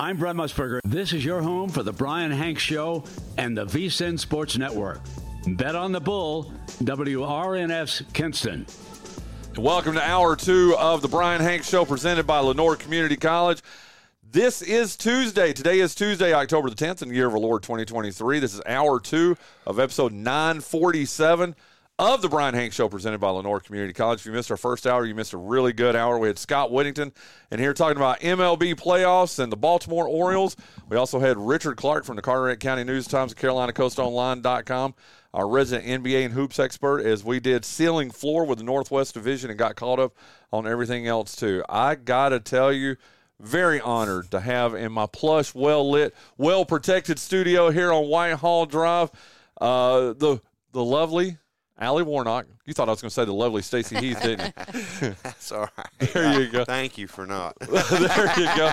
I'm Brent Musburger. This is your home for the Brian Hanks Show and the VSIN Sports Network. Bet on the Bull, WRNF's Kinston. Welcome to hour two of the Brian Hanks Show presented by Lenoir Community College. This is Tuesday. Today is Tuesday, October the 10th in the year of our Lord 2023. This is hour two of episode 947 of the Brian Hanks Show presented by Lenoir Community College. If you missed our first hour, you missed a really good hour. We had Scott Whittington and here talking about MLB playoffs and the Baltimore Orioles. We also had Richard Clark from the Carteret County News Times and CarolinaCoastOnline.com, our resident NBA and hoops expert, as we did ceiling floor with the Northwest Division and got caught up on everything else too. I got to tell you, very honored to have in my plush, well lit, well protected studio here on Whitehall Drive, uh, the the lovely Allie Warnock. You thought I was going to say the lovely Stacy Heath, didn't you? That's all right. There you go. Thank you for not. there you go.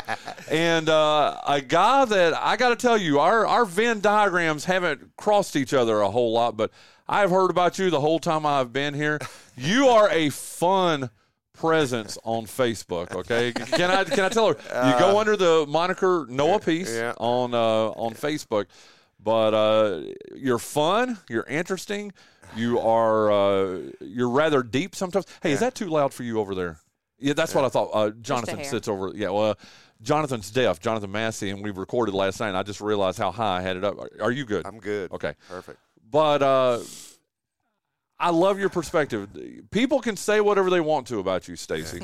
And uh, a guy that I got to tell you, our our Venn diagrams haven't crossed each other a whole lot, but I've heard about you the whole time I've been here. You are a fun presence on Facebook. Okay, can I can I tell her you go under the moniker Noah Peace yeah. on uh, on Facebook, but uh, you're fun, you're interesting, you are uh, you're rather deep sometimes. Hey, is that too loud for you over there? Yeah, that's what I thought. Uh, Jonathan sits over. Yeah, well. Uh, Jonathan's deaf, Jonathan Massey, and we recorded last night. And I just realized how high I had it up. Are- Are you good? I'm good. Okay. Perfect. But uh, I love your perspective. People can say whatever they want to about you, Stacy,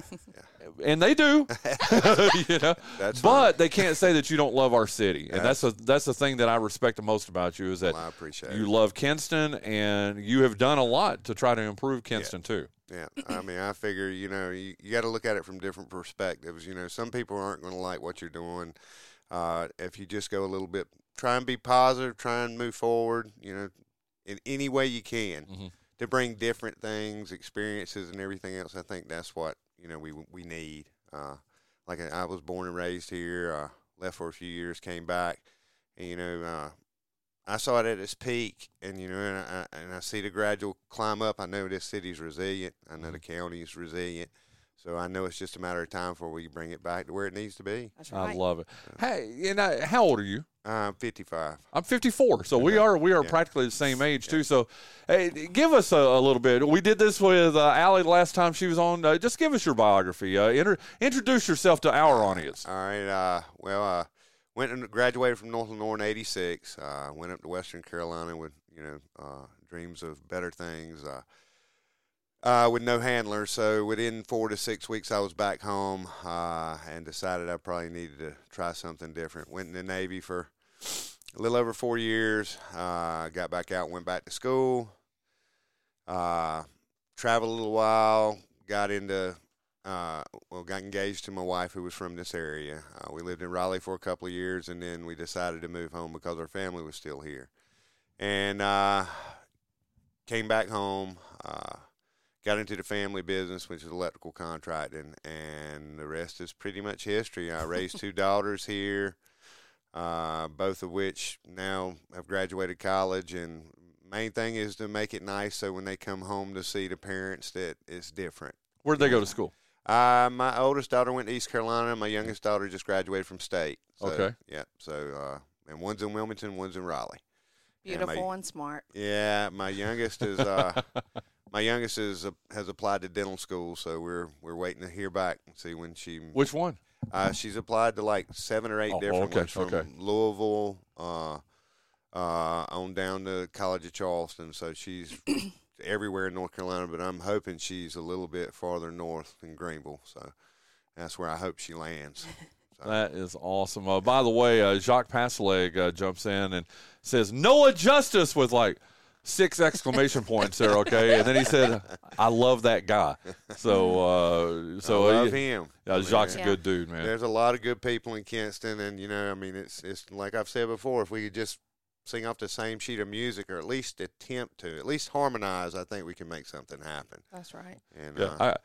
and they do. you know, That's but they can't say that you don't love our city, and Yeah. that's a that's the thing that I respect the most about you is that Well, I appreciate you it. love Kinston, and you have done a lot to try to improve Kinston too. Yeah. I mean, I figure, you know, you, you got to look at it from different perspectives. You know, some people aren't going to like what you're doing. Uh, if you just go a little bit, try and be positive, try and move forward, you know, in any way you can Mhm. to bring different things, experiences, and everything else. I think that's what, you know, we, we need. Uh, like I I was born and raised here, uh, left for a few years, came back, and, you know, uh, I saw it at its peak, and you know, and I, and I see the gradual climb up. I know this city's resilient. I know the county's resilient. So I know it's just a matter of time before we bring it back to where it needs to be. That's right. I love it. Hey, and I, how old are you? I'm 55. I'm 54, so we are we are Yeah. practically the same age too. So, hey, give us a, a little bit. We did this with uh, Allie the last time she was on. Uh, just give us your biography. Uh, inter- introduce yourself to our audience. All right. Uh, well, uh, went and graduated from North Lenoir in '86. Uh, went up to Western Carolina with you know uh, dreams of better things. Uh, with no handler, so within four to six weeks, I was back home uh, and decided I probably needed to try something different. Went in the Navy for a little over four years. Uh, got back out, went back to school. Uh, traveled a little while. Got into uh, well, got engaged to my wife who was from this area. Uh, we lived in Raleigh for a couple of years, and then we decided to move home because our family was still here. And came back home, got into the family business, which is electrical contracting, and the rest is pretty much history. I raised two daughters here, uh, both of which now have graduated college, and main thing is to make it nice so when they come home to see the parents that it's different. Where'd they go to school? Uh, my oldest daughter went to East Carolina. My youngest daughter just graduated from state. So, Okay. Yeah. So, uh, and one's in Wilmington, one's in Raleigh. Yeah, my- Beautiful and smart. Yeah, my youngest is uh, my youngest is uh, has applied to dental school, so we're we're waiting to hear back and see when she. Which one? Uh, she's applied to like seven or eight Oh, different okay, ones from okay. Louisville, uh, uh, on down to College of Charleston. So she's everywhere in North Carolina, but I'm hoping she's a little bit farther north than Greenville. So that's where I hope she lands. So, That is awesome. Uh, by the way, uh, Jacques Passeleg uh, jumps in and says Noah Justice was like six exclamation points there. Okay, and then he said, "I love that guy." So, uh, so I love uh, him. yeah, I mean, Jacques' a good dude, man. There's a lot of good people in Kinston, and you know, I mean, it's it's like I've said before. If we could just sing off the same sheet of music, or at least attempt to, at least harmonize, I think we can make something happen. That's right. And Yeah, uh, I,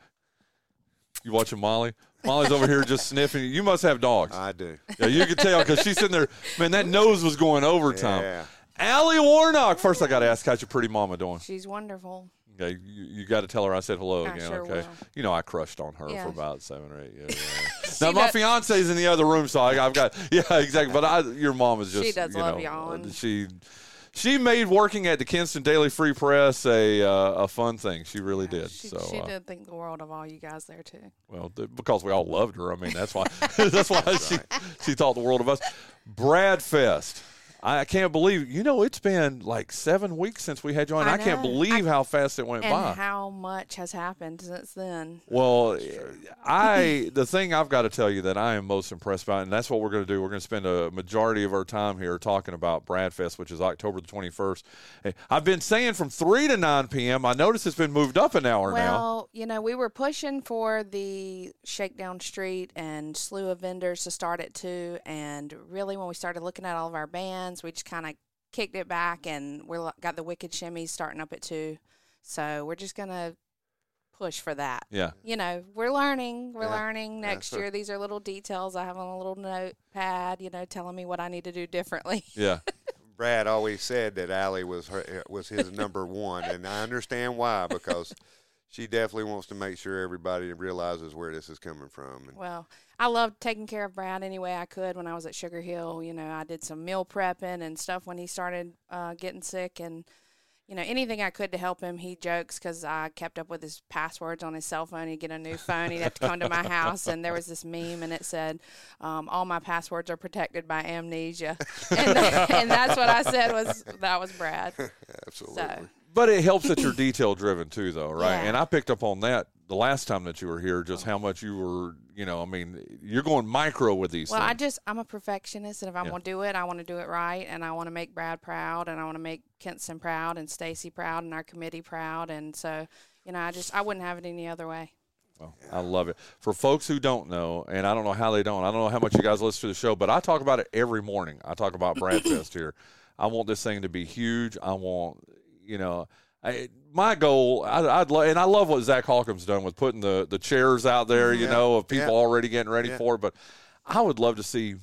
you watching Molly? Molly's over here just sniffing. You must have dogs. I do. Yeah, you can tell because she's sitting there. Man, that nose was going overtime. Yeah. Allie Warnock. First, I got to ask, how's your pretty mama doing? She's wonderful. Okay, you, you got to tell her I said hello I again. sure okay, will. you know I crushed on her Yeah. for about seven or eight years. Now my does- fiance's in the other room, so I, I've got yeah, exactly. But I, your mom is just She does you love know, y'all. uh, She she made working at the Kinston Daily Free Press a uh, a fun thing. She really did. She, so she uh, did think the world of all you guys there too. well, th- because we all loved her. I mean, that's why that's why she she thought the world of us. Brad Fest. I I can't believe you know it's been like seven weeks since we had you on. I, I can't know. believe how fast it went And by. how much has happened since then? Well, eh, I the thing I've got to tell you that I am most impressed by, and that's what we're going to do. We're going to spend a majority of our time here talking about Bradfest, which is October the twenty first. Eh, I've been saying from three to nine p.m. I notice it's been moved up an hour now. Well, you know, we were pushing for the Shakedown Street and slew of vendors to start at two, and really, when we started looking at all of our bands, we just kind of kicked it back, and we are got the Wicked Shimmies starting up at two. So we're just gonna push for that. Yeah, You know, we're learning. We're Yeah. learning Yeah, next sure. year. These are little details I have on a little notepad. You know, telling me what I need to do differently. yeah. Brad always said that Allie was her, eh, was his number one, and I understand why because she definitely wants to make sure everybody realizes where this is coming from. And Well, I loved taking care of Brad any way I could when I was at Sugar Hill. You know, I did some meal prepping and stuff when he started uh, getting sick, and you know anything I could to help him. He jokes because I kept up with his passwords on his cell phone. He'd get a new phone, he'd have to come to my house, and there was this meme, and it said, um, "All my passwords are protected by amnesia," and, and that's what I said was that was Brad. absolutely. So But it helps that you're detail driven too, though, right? Yeah. And I picked up on that the last time that you were here, just how much you were, you know, I mean, you're going micro with these Well, I just I'm a perfectionist, and if I'm Yeah. gonna do it, I want to do it right, and I want to make Brad proud, and I want to make Kinston proud, and Stacy proud, and our committee proud, and so you know, I just I wouldn't have it any other way. Well, I love it. For folks who don't know, and I don't know how they don't, I don't know how much you guys listen to the show, but I talk about it every morning. I talk about Bradfest here. I want this thing to be huge. I want, you know, I, my goal. I, I'd love, and I love what Zach Hawkins done with putting the the chairs out there. Mm-hmm. You Yeah. know, of people Yeah. already getting ready Yeah. for it. But I would love to see.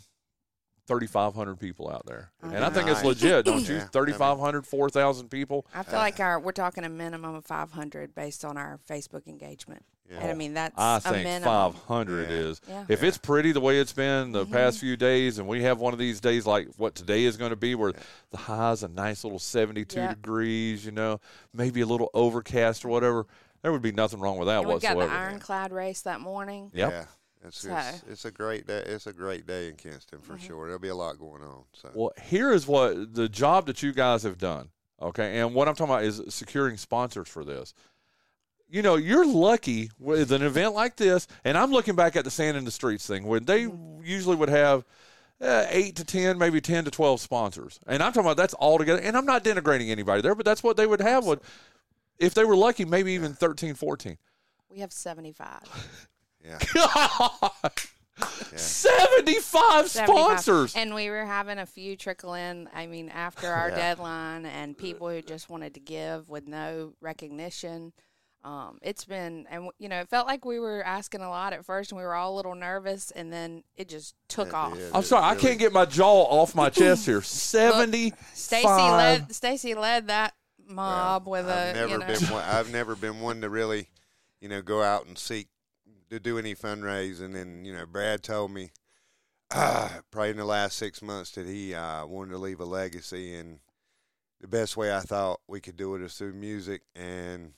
3,500 people out there. I And I think it's legit, don't you? Yeah. 3,500, 4,000 people. I feel like our we're talking a minimum of 500 based on our Facebook engagement, Yeah. and I mean that's I a think 500 Yeah. is. Yeah. If it's pretty the way it's been the past few days, and we have one of these days like what today is going to be, where the high's a nice little 72 Yeah. degrees, you know, maybe a little overcast or whatever, there would be nothing wrong with that And we've got whatsoever. the ironclad race that morning. Yep. Yeah, it's, So- it's it's a great day. It's a great day in Kinston for Mm-hmm. sure. There'll be a lot going on. So Well, here is what the job that you guys have done. Okay. And what I'm talking about is securing sponsors for this. You know, you're lucky with an event like this. And I'm looking back at the Sand in the Streets thing where they usually would have uh, eight to 10, maybe 10 to 12 sponsors. And I'm talking about that's all together. And I'm not denigrating anybody there, but that's what they would have. Would, if they were lucky, maybe even 13, 14. We have 75. yeah, God. 75 75. sponsors. And we were having a few trickle in, I mean, after our Yeah. deadline, and people who just wanted to give with no recognition. Um, it's been, and you know, it felt like we were asking a lot at first, and we were all a little nervous, and then it just took It off. did. I'm sorry, I can't get my jaw off my chest here. 70 Stacy led, Stacy led that mob with I've a, never you know, been one, I've never been one to really, you know, go out and seek to do any fundraising. And you know, Brad told me uh, probably in the last six months that he uh, wanted to leave a legacy, and the best way I thought we could do it is through music. And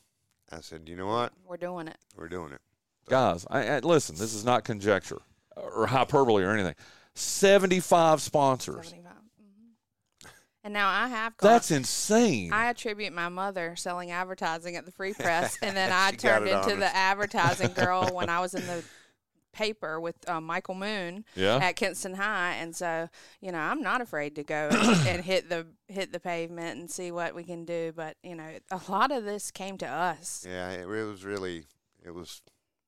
I said, you know what, we're doing it. we're doing it. Guys, I, I, listen, this is not conjecture or hyperbole or anything. 75 sponsors. 75. Mhm. And now I have gone, That's insane. I attribute my mother selling advertising at the Free Press, and then I turned into honest. the advertising girl when I was in the paper with uh, Michael Moon yeah. at Kinston High, and so you know I'm not afraid to go and, and hit the hit the pavement and see what we can do. But you know, a lot of this came to us. Yeah, it, was really, it was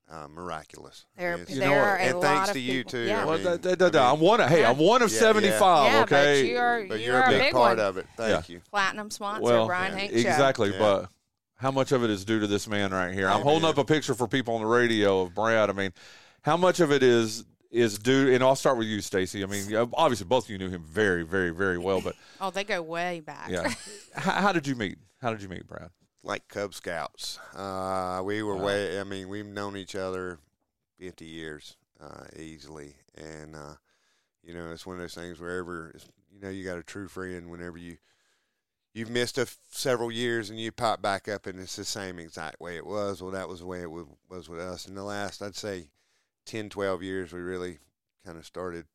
uh, miraculous. There, mean, it's- You know there what? are a and lot thanks of to you too. Yeah, I Well, mean- da- da- da- da. I I'm one. Hey, I'm one of Yeah, yeah. 75. yeah, okay. but you are but you're, you're, a big, big part one. of it. Thank you. Platinum sponsor, Well, Brian yeah, Hank exactly, Yeah. but how much of it is due to this man right here? I'm holding up a picture for people on the radio of Brad. I mean, how much of it is is due, and I'll start with you, Stacy. I mean, obviously both of you knew him very, very, very well, but oh, they go way back. Yeah, how, how, did you meet? How did you meet Brad? Like Cub Scouts. Uh, we were wow. way. I mean, we've known each other fifty years uh, easily, and uh, you know, it's one of those things wherever you know you got a true friend. Whenever you you've missed a f- several years and you pop back up and it's the same exact way it was. Well, that was the way it w- was with us. In the last, I'd say, 10, 12 years, we really kind of started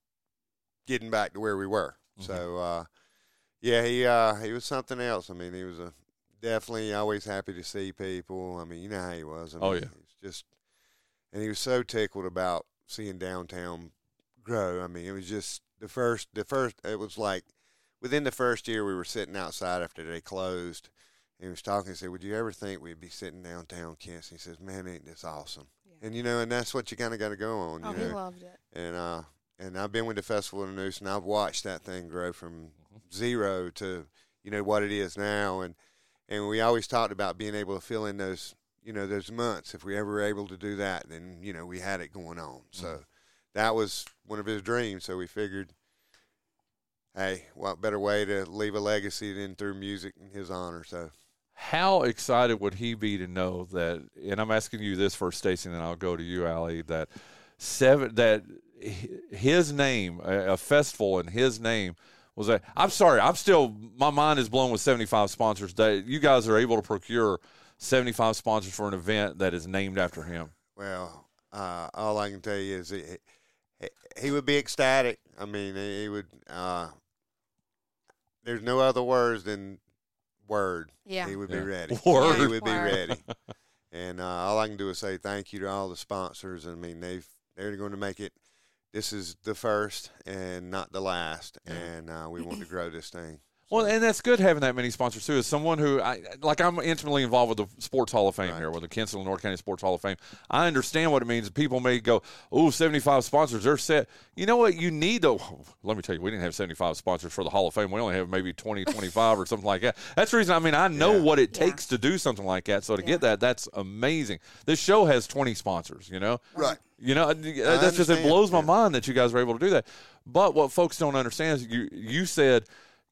getting back to where we were. Mm-hmm. So, uh, yeah, he uh, he was something else. I mean, he was a definitely always happy to see people. I mean, you know how he was. I oh, mean, oh yeah, it's just, and he was so tickled about seeing downtown grow. I mean, it was just the first, the first. It was like within the first year, we were sitting outside after they closed. And he was talking. He said, "Would you ever think we'd be sitting downtown, Kent?" He says, "Man, ain't this awesome?" Yeah. And you know, and that's what you kind of got to go on. Oh, you know? he loved it. And uh, and I've been with the Festival of the Neuse, and I've watched that thing grow from zero to you know what it is now. And and we always talked about being able to fill in those you know those months. If we ever were able to do that, then you know we had it going on. Mm-hmm. So that was one of his dreams. So we figured hey, what better way to leave a legacy than through music in his honor? So, how excited would he be to know that? And I'm asking you this first, Stacy, and then I'll go to you, Ali. That seven that his name, a festival in his name was that. I'm sorry, I'm still my mind is blown with 75 sponsors. That you guys are able to procure 75 sponsors for an event that is named after him. Well, uh, all I can tell you is he, he would be ecstatic. I mean, he would. Uh, there's no other words than word. Yeah. He would yeah. be ready. Word. He would be ready. and uh, all I can do is say thank you to all the sponsors. I mean, they've they're going to make it. This is the first and not the last, yeah. and uh, we want to grow this thing. Well, and that's good having that many sponsors too. As someone who, I like, I'm intimately involved with the Sports Hall of Fame right. here, with the Kinston-Lenoir County Sports Hall of Fame. I understand what it means. People may go, "Oh, 75 sponsors, they're set." You know what? You need to. Let me tell you, we didn't have 75 sponsors for the Hall of Fame. We only have maybe 20, 25, or something like that. That's the reason. I mean, I know yeah. what it takes to do something like that. So to yeah. get that, that's amazing. This show has 20 sponsors. You know, right? You know, uh, that's just it blows my mind that you guys are able to do that. But what folks don't understand is you you said,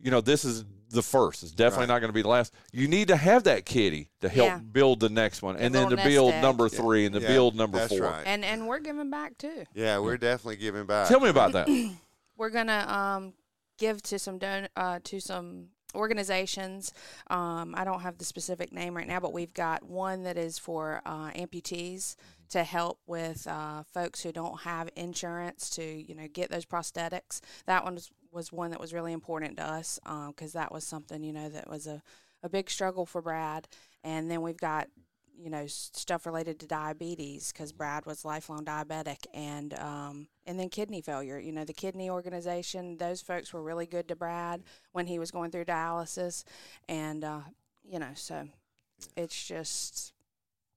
you know, this is the first. It's definitely right. not going to be the last. You need to have that kitty to help yeah. build the next one, and then to build number three, yeah. and to yeah, build number four. Right. And and we're giving back too. Yeah, we're definitely giving back. Tell me about that. we're gonna um, give to some don- uh, to some organizations. Um, I don't have the specific name right now, but we've got one that is for uh, amputees to help with uh, folks who don't have insurance to you know get those prosthetics. That one was, was one that was really important to us because um, that was something you know that was a, a big struggle for Brad. And then we've got you know stuff related to diabetes because Brad was lifelong diabetic and um, and then kidney failure. You know the kidney organization; those folks were really good to Brad when he was going through dialysis, and uh, you know so it's just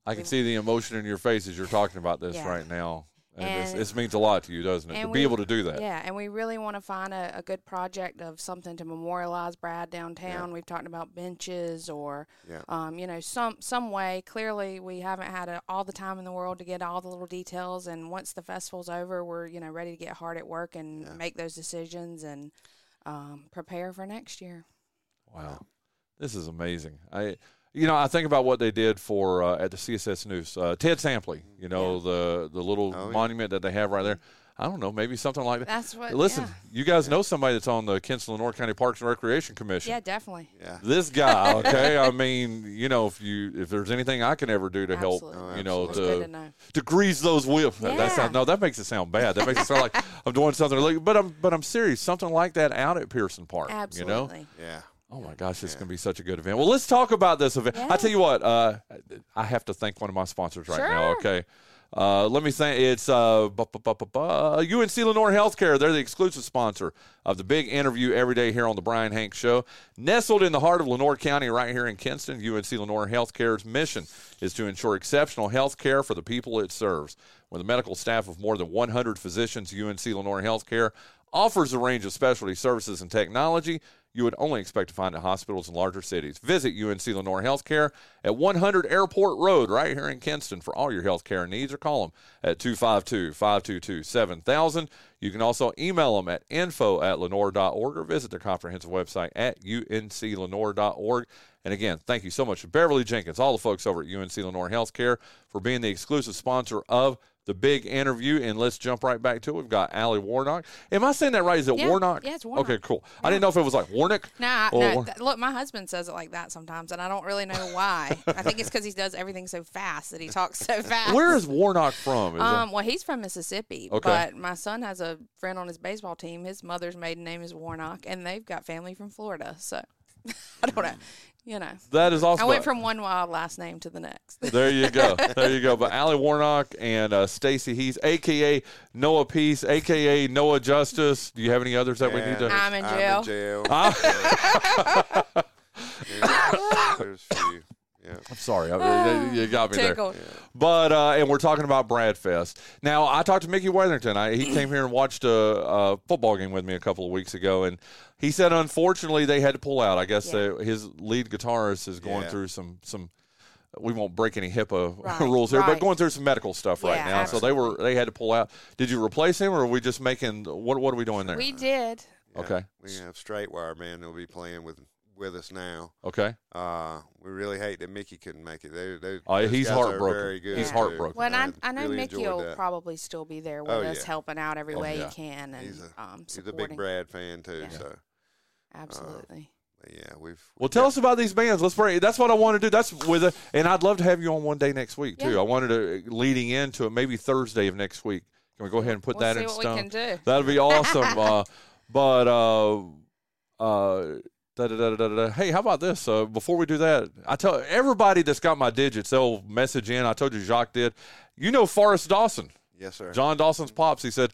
I can see the emotion in your face as you're talking about this yeah. right now. And, and this, means a lot to you, doesn't it? To we, be able to do that. Yeah, and we really want to find a, a good project of something to memorialize Brad downtown. Yeah. We've talked about benches or, yeah. um, you know, some some way. Clearly, we haven't had a, all the time in the world to get all the little details. And once the festival's over, we're you know ready to get hard at work and yeah. make those decisions and um, prepare for next year. Wow, this is amazing. I you know, I think about what they did for uh, at the CSS Neuse. Uh, Ted Sampley, you know, yeah. the the little oh, monument yeah. that they have right there. I don't know, maybe something like that. That's what. Listen, yeah. you guys know somebody that's on the Kinston-Lenoir County Parks and Recreation Commission. Yeah, definitely. Yeah. This guy, okay. I mean, you know, if you if there's anything I can ever do to absolutely. help, oh, you know, to, to, to grease those wheels. Yeah. That sounds no, that makes it sound bad. That makes it sound like I'm doing something. Like, but I'm but I'm serious. Something like that out at Pearson Park. Absolutely. You know? Yeah. Oh my gosh, it's yeah. going to be such a good event. Well, let's talk about this event. Yeah. I tell you what, uh, I have to thank one of my sponsors right sure. now. Okay. Uh, let me think. It's uh, UNC Lenoir Healthcare. They're the exclusive sponsor of the big interview every day here on the Brian Hanks Show. Nestled in the heart of Lenoir County, right here in Kinston, UNC Lenoir Healthcare's mission is to ensure exceptional health care for the people it serves. With a medical staff of more than 100 physicians, UNC Lenoir Healthcare offers a range of specialty services and technology you would only expect to find at hospitals in larger cities. Visit UNC Lenoir Healthcare at 100 Airport Road right here in Kinston for all your healthcare needs or call them at 252 522 7000. You can also email them at info at lenore.org or visit their comprehensive website at unclenoir.org. And again, thank you so much to Beverly Jenkins, all the folks over at UNC Lenoir Healthcare for being the exclusive sponsor of the big interview. And let's jump right back to it. We've got Allie Warnock. Am I saying that right? Is it Yeah, Warnock? yeah, it's Warnock. Okay, cool. I didn't know if it was like Warnock. Nah, or- no. th- look, my husband says it like that sometimes, and I don't really know why. I think it's because he does everything so fast that he talks so fast. Where is Warnock from? Is it- Um, well, he's from Mississippi, Okay. but my son has a friend on his baseball team. His mother's maiden name is Warnock, and they've got family from Florida. So I don't know, you know. that is also. I went from one wild last name to the next. There you go. There you go. But Allie Warnock and uh, Stacy Heath, aka Noah Peace, aka Noah Justice. Do you have any others that we need to? I'm in I'm jail. in jail. Ah. Yeah, There's a few. Yeah. I'm sorry, I- you got me there. But uh, and we're talking about Bradfest Now I talked to Mickey Weatherington. I, he came here and watched a, a football game with me a couple of weeks ago, and he said unfortunately they had to pull out. I guess Yeah. uh, his lead guitarist is going Yeah. through some some. We won't break any HIPAA Right, rules here, but going through some medical stuff right Yeah, now. So they were they had to pull out. Did you replace him, or are we just making what? What are we doing there? We did. Yeah. Okay. We have Straight Wire man They'll be playing with with us now. okay. Uh, we really hate that Mickey couldn't make it. They, they, those he's guys are heartbroken. Very good He's too. heartbroken. Well, and I, I know really Mickey will that. probably still be there with Oh, us, yeah. helping out every Oh, way yeah. he can, and He's a- um, He's a big Brad fan too. Yeah. So Absolutely. but yeah, we've. Well, tell us about these bands. Let's break. That's what I want to do. That's with it, and I'd love to have you on one day next week too. Yeah. I wanted to leading into it, maybe Thursday of next week. Can we go ahead and put we'll that see in what stone? we can do. That'd be awesome. uh, but uh, uh, da, da, da, da, da, hey, how about this? Uh, before we do that, I tell everybody that's got my digits, they'll message in. I told you Jacques did. You know Forrest Dawson. Yes, sir. John Dawson's pops. He said,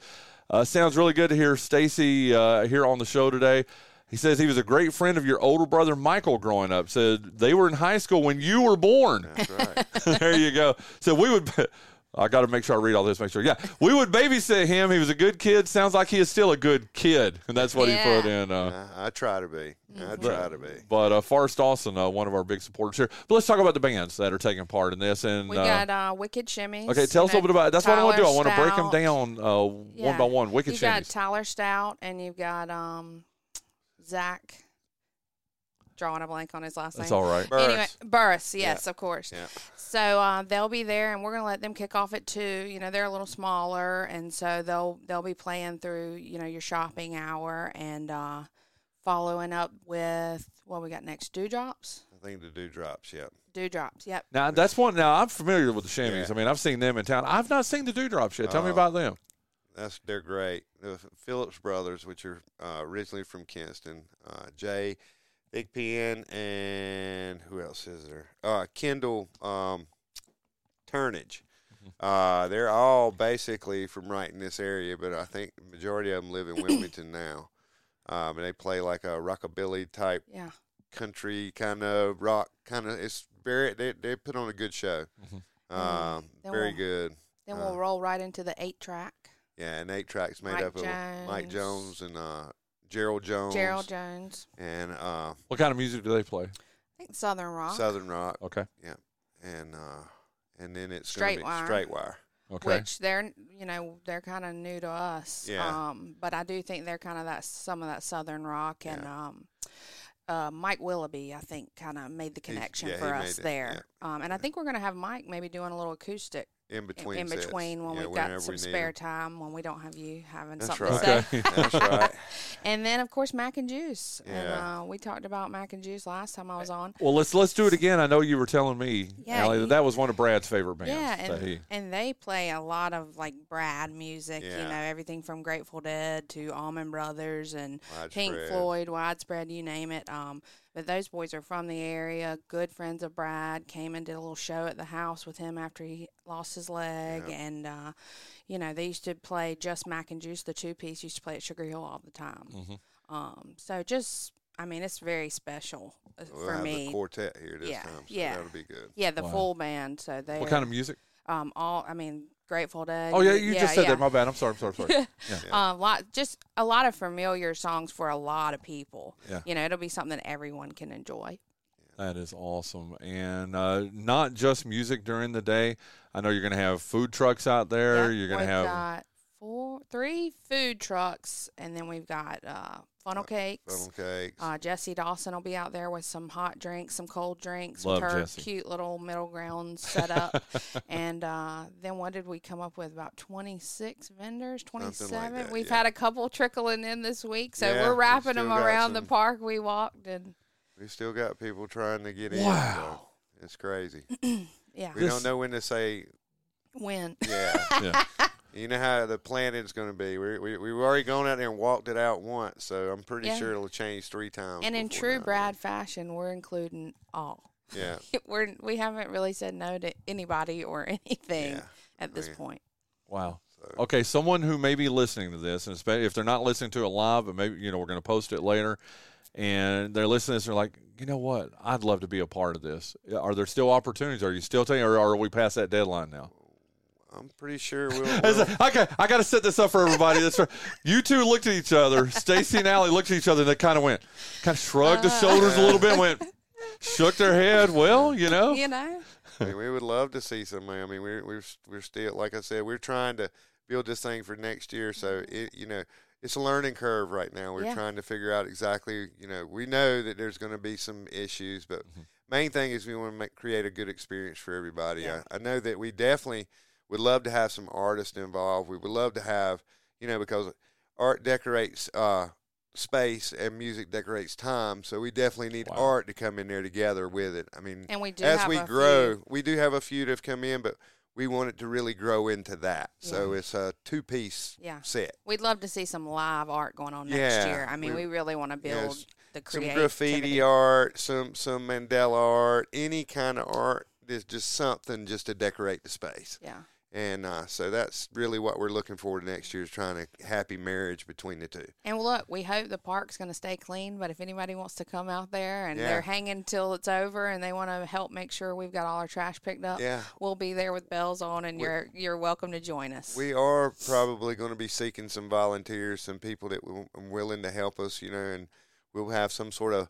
uh, "Sounds really good to hear Stacy uh, here on the show today." He says he was a great friend of your older brother Michael growing up. Said they were in high school when you were born. That's right. there you go. So we would. I got to make sure I read all this. Make sure. Yeah, we would babysit him. He was a good kid. Sounds like he is still a good kid, and that's what he put in. Uh, I, I try to be. Mm-hmm. I try to be. but uh, Forrest Dawson, uh, one of our big supporters here. But let's talk about the bands that are taking part in this. And We uh, got uh, Wicked Shimmies. okay, tell us a little bit about. That's what I want to do. I want to break them down uh, one by one. Wicked You got Shimmies. Tyler Stout, and you've got um, Zach. Drawing a blank on his last name. That's name. all right. Burris. Anyway, Burris, yes, of course. Yeah. So uh, they'll be there, and we're gonna let them kick off at two. You know, they're a little smaller, and so they'll they'll be playing through you know your shopping hour and uh, following up with what we got next. Dewdrops, I think the dewdrops. Yep. dewdrops. Yep. Now that's one. Now I'm familiar with the Shimmies. Yeah. I mean, I've seen them in town. I've not seen the Dewdrops yet. Tell me Uh, about them. That's they're great. The Phillips brothers, which are uh, originally from Kinston, uh, Jay, Big Pen, and who else is there? Uh, Kendall um, Turnage. Uh, they're all basically from right in this area, but I think the majority of them live in Wilmington now. Um, and they play like a rockabilly type Yeah. country kind of rock kind of. It's very they they put on a good show. Mhm. Um, very we'll- good. Then Uh, we'll roll right into the eight track. Yeah, and eight tracks made Mike up of Mike Jones. Jones and uh, Gerald Jones. Gerald Jones. and uh, What kind of music do they play? I think Southern Rock. Southern Rock, Okay. Yeah. And uh, and then it's Straight gonna be Wire. Straight Wire. Okay. which they're you know they're kind of new to us. Yeah. Um, but I do think they're kind of that some of that southern rock and um, uh, Mike Willoughby I think kind of made the He's- connection yeah, for he us made it, there. Um, and I think we're gonna have Mike maybe doing a little acoustic In in, between, in sets. between when Yeah, we've got some we need spare 'em. time when we don't have you having That's something right. to say. That's right. And then of course Mac and Juice. And Yeah. uh, we talked about Mac and Juice last time I was on. Well, let's let's do it again. I know you were telling me, Yeah, Allie, you- that that was one of Brad's favorite bands. Yeah, and, he- and they play a lot of like Brad music, Yeah. you know, everything from Grateful Dead to Allman Brothers and Pink Floyd, Widespread, you name it. Um, but those boys are from the area, good friends of Brad. Came and did a little show at the house with him after he lost his leg, Yep. and uh, you know they used to play just Mac and Juice, the two piece. Used to play at Sugar Hill all the time. Mhm. Um, so just, I mean, it's very special uh, We'll for have me. the quartet here this Yeah, time. So yeah. that'll be good. yeah, the Wow. full band. So they what kind of music? um, all I mean, Grateful Dead. Oh yeah, you just said that. My bad. I'm sorry. I'm sorry. I'm sorry. Yeah. Um, lot just a lot of familiar songs for a lot of people. Yeah. You know, it'll be something that everyone can enjoy. That is awesome, and uh, not just music during the day. I know you're going to have food trucks out there. You're going to have got four, three food trucks, and then we've got uh, funnel cakes. Funnel cakes. Uh, Jesse Dawson will be out there with some hot drinks, some cold drinks, Love with her Jesse. cute little middle ground set up. and uh, then what did we come up with? About 26 vendors, Something like 27. that, We've yeah. had a couple trickling in this week, so Yeah, we're wrapping them got around the park we walked. And we still got people trying to get in. Wow. So it's crazy. yeah, We This- don't know when to say when. yeah. yeah. You know how the planning's going to be. We, we we've already gone out there and walked it out once, so I'm pretty Yeah. sure it'll change three times. And in true now. Brad fashion, we're including all. Yeah. We're we haven't really said no to anybody or anything Yeah. at this Yeah. point. Wow. So Okay, someone who may be listening to this, and especially if they're not listening to it live, but maybe you know we're going to post it later, and they're listening to this, and they're like, you know what, I'd love to be a part of this. Are there still opportunities? Are you still taking, or are we past that deadline now? I'm pretty sure we'll. We'll okay, I got to set this up for everybody. That's right. You two looked at each other. Stacy and Allie looked at each other, and they kind of went, kind of shrugged the uh-huh. shoulders a little bit, and went, shook their head. Well, you know, You know, I mean, we would love to see somebody. I mean, we're we're we're still like I said, we're trying to build this thing for next year. So mm-hmm. it, you know, it's a learning curve right now. We're Yeah. trying to figure out exactly. You know, we know that there's going to be some issues, but mm-hmm. main thing is we want to make, create a good experience for everybody. Yeah. I, I know that we definitely would love to have some artists involved. We would love to have, you know, because art decorates uh, space and music decorates time. So we definitely need Wow. art to come in there together with it. I mean, and we do as we grow, few- we do have a few that have come in, but we want it to really grow into that. So it's a two piece Yeah. set. We'd love to see some live art going on next Yeah, year. I mean, we- we, really want to build yes, the Some graffiti art, some some mandala art, any kind of art that's just something just to decorate the space. Yeah. And uh, so that's really what we're looking forward to next year is trying a happy marriage between the two. And look, we hope the park's going to stay clean. But if anybody wants to come out there and Yeah. they're hanging till it's over and they want to help make sure we've got all our trash picked up, Yeah. we'll be there with bells on, and We- you're you're welcome to join us. We are probably going to be seeking some volunteers, some people that will, are willing to help us, you know, and we'll have some sort of,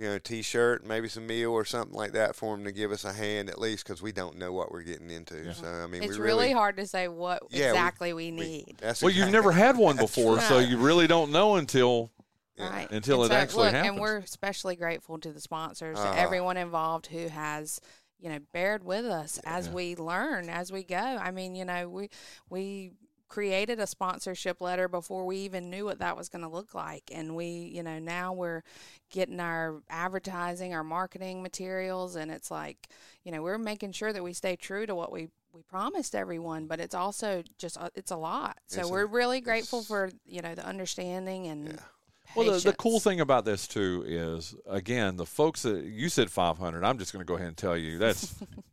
you know, T-shirt, maybe some meal or something like that for them to give us a hand at least because we don't know what we're getting into. Yeah. So I mean, it's we really, really hard to say what Yeah, exactly we, we- need. That's well, you've never had one before, so you really don't know until Yeah. Right. Until And it so, actually look, happens. And we're especially grateful to the sponsors, to Ah. everyone involved who has, you know, bared with us as we learn, as we go. I mean, you know, we we created a sponsorship letter before we even knew what that was going to look like and we you know now we're getting our advertising our marketing materials and it's like you know we're making sure that we stay true to what we we promised everyone but it's also just uh, it's a lot so a- we're really grateful for you know the understanding and Yeah. Well, the, the cool thing about this too is again the folks that you said 500. I'm just going to go ahead and tell you that's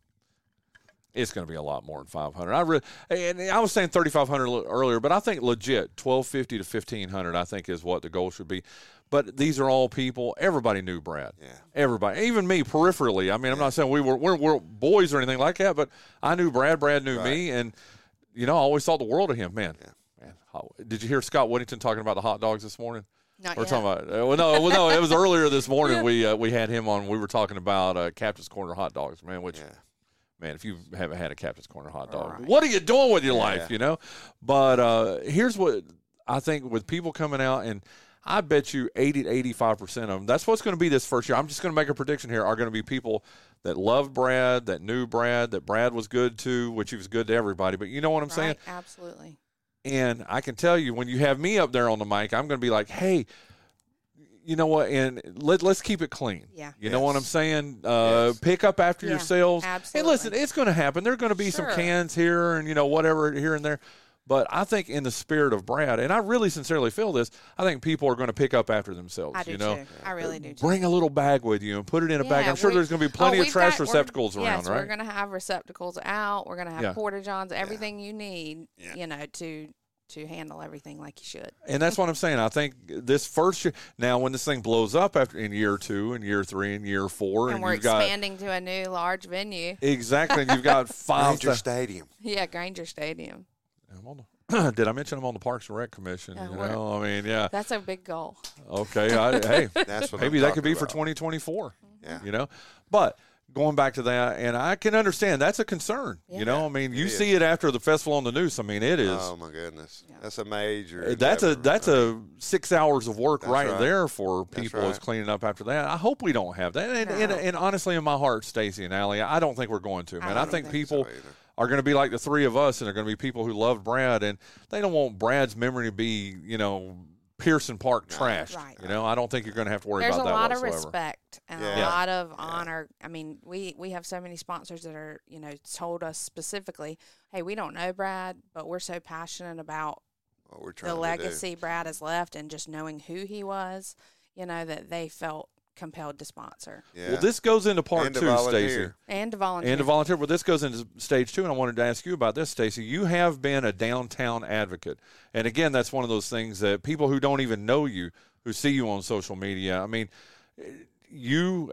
it's going to be a lot more than 500. I re- and I was saying 3,500 earlier, but I think legit 1,250 to 1,500. I think is what the goal should be. But these are all people. Everybody knew Brad. Yeah. Everybody, even me peripherally. I mean, I'm not saying we were we're, we're boys or anything like that, but I knew Brad. Brad knew me, and you know, I always thought the world of him. Man, man. how- Did you hear Scott Whittington talking about the hot dogs this morning? Not We're yet. talking about uh, well, no, well, no. It was earlier this morning. We uh, we had him on. We were talking about uh, Captain's Corner hot dogs, man. Which, Yeah. Man, if you haven't had a Captain's Corner hot dog, Right. what are you doing with your Yeah. life? You know. But uh, here's what I think with people coming out, and I bet you eighty to eighty-five percent of them. That's what's going to be this first year. I'm just going to make a prediction here. Are going to be people that love Brad, that knew Brad, that Brad was good to, which he was good to everybody. But you know what I'm saying? Absolutely. And I can tell you, when you have me up there on the mic, I'm going to be like, hey, you know what? And let, let's keep it clean. Yeah. You know what I'm saying? Uh, Yes. Pick up after Yeah, yourselves. absolutely. And listen, it's going to happen. There are going to be some cans here and, you know, whatever here and there. But I think in the spirit of Brad, and I really sincerely feel this, I think people are going to pick up after themselves. I do you know? too. I really do too. Bring a little bag with you and put it in a bag. I'm sure there's going to be Oh, plenty of trash got- we're- receptacles around, yes, right? we're going to have receptacles out. We're going to have Yeah. porta johns, everything you need, Yeah. you know, to to handle everything like you should. And that's what I'm saying. I think this first year, now when this thing blows up after in year two and year three and year four, And, and, we're you've got expanding to a new large venue. exactly, and you've got five. Ranger thou- Stadium. Yeah, Grainger Stadium. I'm on the- Did I mention I'm on the Parks and Rec Commission? Yeah, you know, I mean, yeah. That's a big goal. Okay, I, hey, That's what maybe I'm that could be talking for 2024. Yeah. you know, but going back to that, and I can understand that's a concern. Yeah. You know, I mean, you It see it after the festival on the news. I mean, it is. Oh my goodness, Yeah. that's a major. Uh, That's a endeavor. that's a six hours of work right, right. there for people as right. cleaning up after that. I hope we don't have that. And, and, No. and honestly, in my heart, Stacy and Allie, I don't think we're going to. Man, I, don't think, think people so are going to be like the three of us, and they're going to be people who love Brad, and they don't want Brad's memory to be, you know, Pearson Park trash. Right. You know, I don't think you're going to have to worry There's about that There's a lot whatsoever. of respect and Yeah. a lot of honor. I mean, we we have so many sponsors that are you know told us specifically, hey, we don't know Brad, but we're so passionate about What we're trying the to legacy Brad has left and just knowing who he was, you know, that they felt compelled to sponsor. Yeah. Well, this goes into part And two. Stacy. and to volunteer. And to volunteer. Well, this goes into stage two, and I wanted to ask you about this, Stacy. You have been a downtown advocate, and again, that's one of those things that people who don't even know you, who see you on social media, I mean, you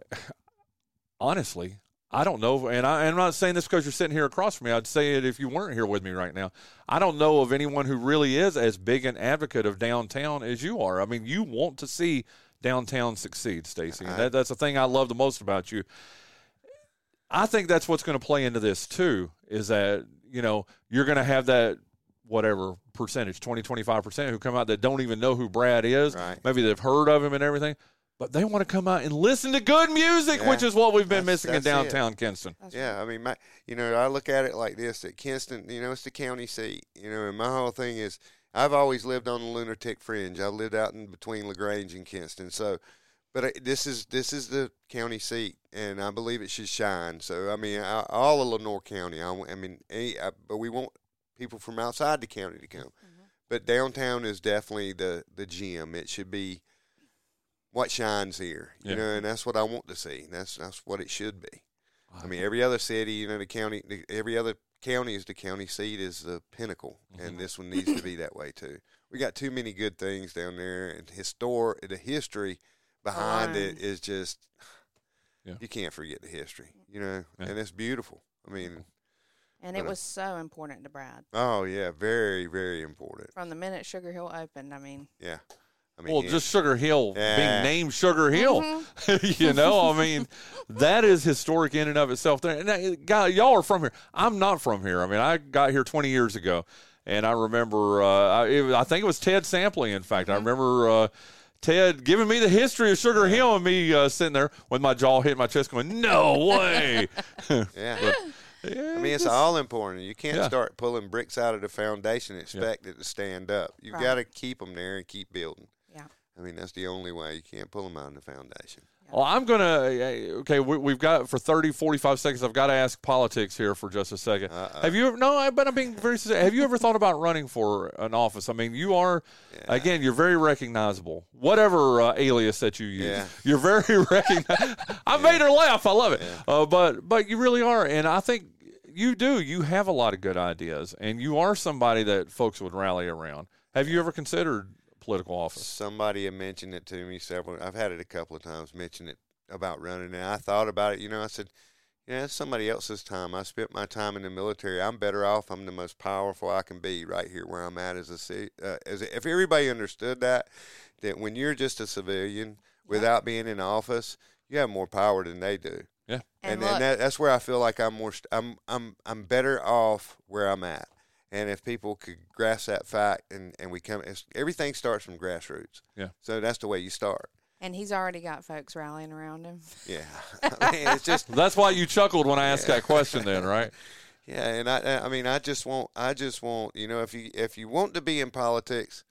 honestly. I don't know, and I, I'm not saying this because you're sitting here across from me. I'd say it if you weren't here with me right now. I don't know of anyone who really is as big an advocate of downtown as you are. I mean, you want to see downtown succeed, Stacy, that, that's the thing I love the most about you. I think that's what's going to play into this too is that, you know, you're going to have that whatever percentage, 20, 25% who come out that don't even know who Brad is. Right. Maybe they've heard of him and everything, but they want to come out and listen to good music, Yeah. which is what we've been That's- missing in that's it. downtown Kinston. That's Yeah, I mean, my, you know, I look at it like this: that Kinston, you know, it's the county seat. You know, and my whole thing is, I've always lived on the lunatic fringe. I lived out in between Lagrange and Kinston. So, but I, this is this is the county seat, and I believe it should shine. So, I mean, I, all of Lenoir County. I, I mean, any, I, but we want people from outside the county to come. Mm-hmm. But downtown is definitely the the gem. It should be what shines here, you Yeah. know, and that's what I want to see. That's that's what it should be. I mean, every other city, you know, the county, the, every other county is the county seat is the pinnacle, Mm-hmm. and this one needs to be that way too. We got too many good things down there, and histor the history behind it Alone. is just Yeah. you can't forget the history, you know, Yeah. and it's beautiful. I mean, and it But, was so important to Brad oh yeah, very very important. from the minute Sugar Hill opened. I mean, Yeah, I mean, Well, yeah. just Sugar Hill Yeah. being named Sugar Hill, Mm-hmm. you know, I mean, that is historic in and of itself. There, and that, guy, y'all are from here. I'm not from here. I mean, I got here 20 years ago, and I remember, uh, I, it, I think it was Ted Sampley. In fact, I remember uh, Ted giving me the history of Sugar Hill, and me uh, sitting there with my jaw hitting my chest, going, "No way!" yeah. I mean, it's all important. You can't Yeah. start pulling bricks out of the foundation and expect it to stand up. You've Right. got to keep them there and keep building. Yeah. I mean, that's the only way. You can't pull them out of the foundation. Well, I'm going to, okay, we, we've got for 30, 45 seconds, I've got to ask politics here for just a 2nd Uh-oh. Have you ever, no, I- but I'm being very sincere. Have you ever thought about running for an office? I mean, you are, again, you're very recognizable. Whatever uh, alias that you use, Yeah. you're very recognizable. I made her laugh. I love it. Uh, but, but you really are. And I think you do. You have a lot of good ideas, and you are somebody that folks would rally around. Have you ever considered political office? Somebody had mentioned it to me several. I've had it a couple of times. Mentioned it about running, and I thought about it. You know, I said, "Yeah, it's somebody else's time. I spent my time in the military. I'm better off. I'm the most powerful I can be right here where I'm at as a ci- uh, as a, if everybody understood that that when you're just a civilian without being in office, you have more power than they do. Yeah. and, And and, that, that's where I feel like I'm more I'm I'm I'm better off where I'm at. And if people could grasp that fact, and and we come, it's, everything starts from grassroots. Yeah. So that's the way you start. And he's already got folks rallying around him. Yeah. I mean, it's just That's why you chuckled when I asked that question, then, right? yeah, and I I mean I just want I just want you know if you if you want to be in politics,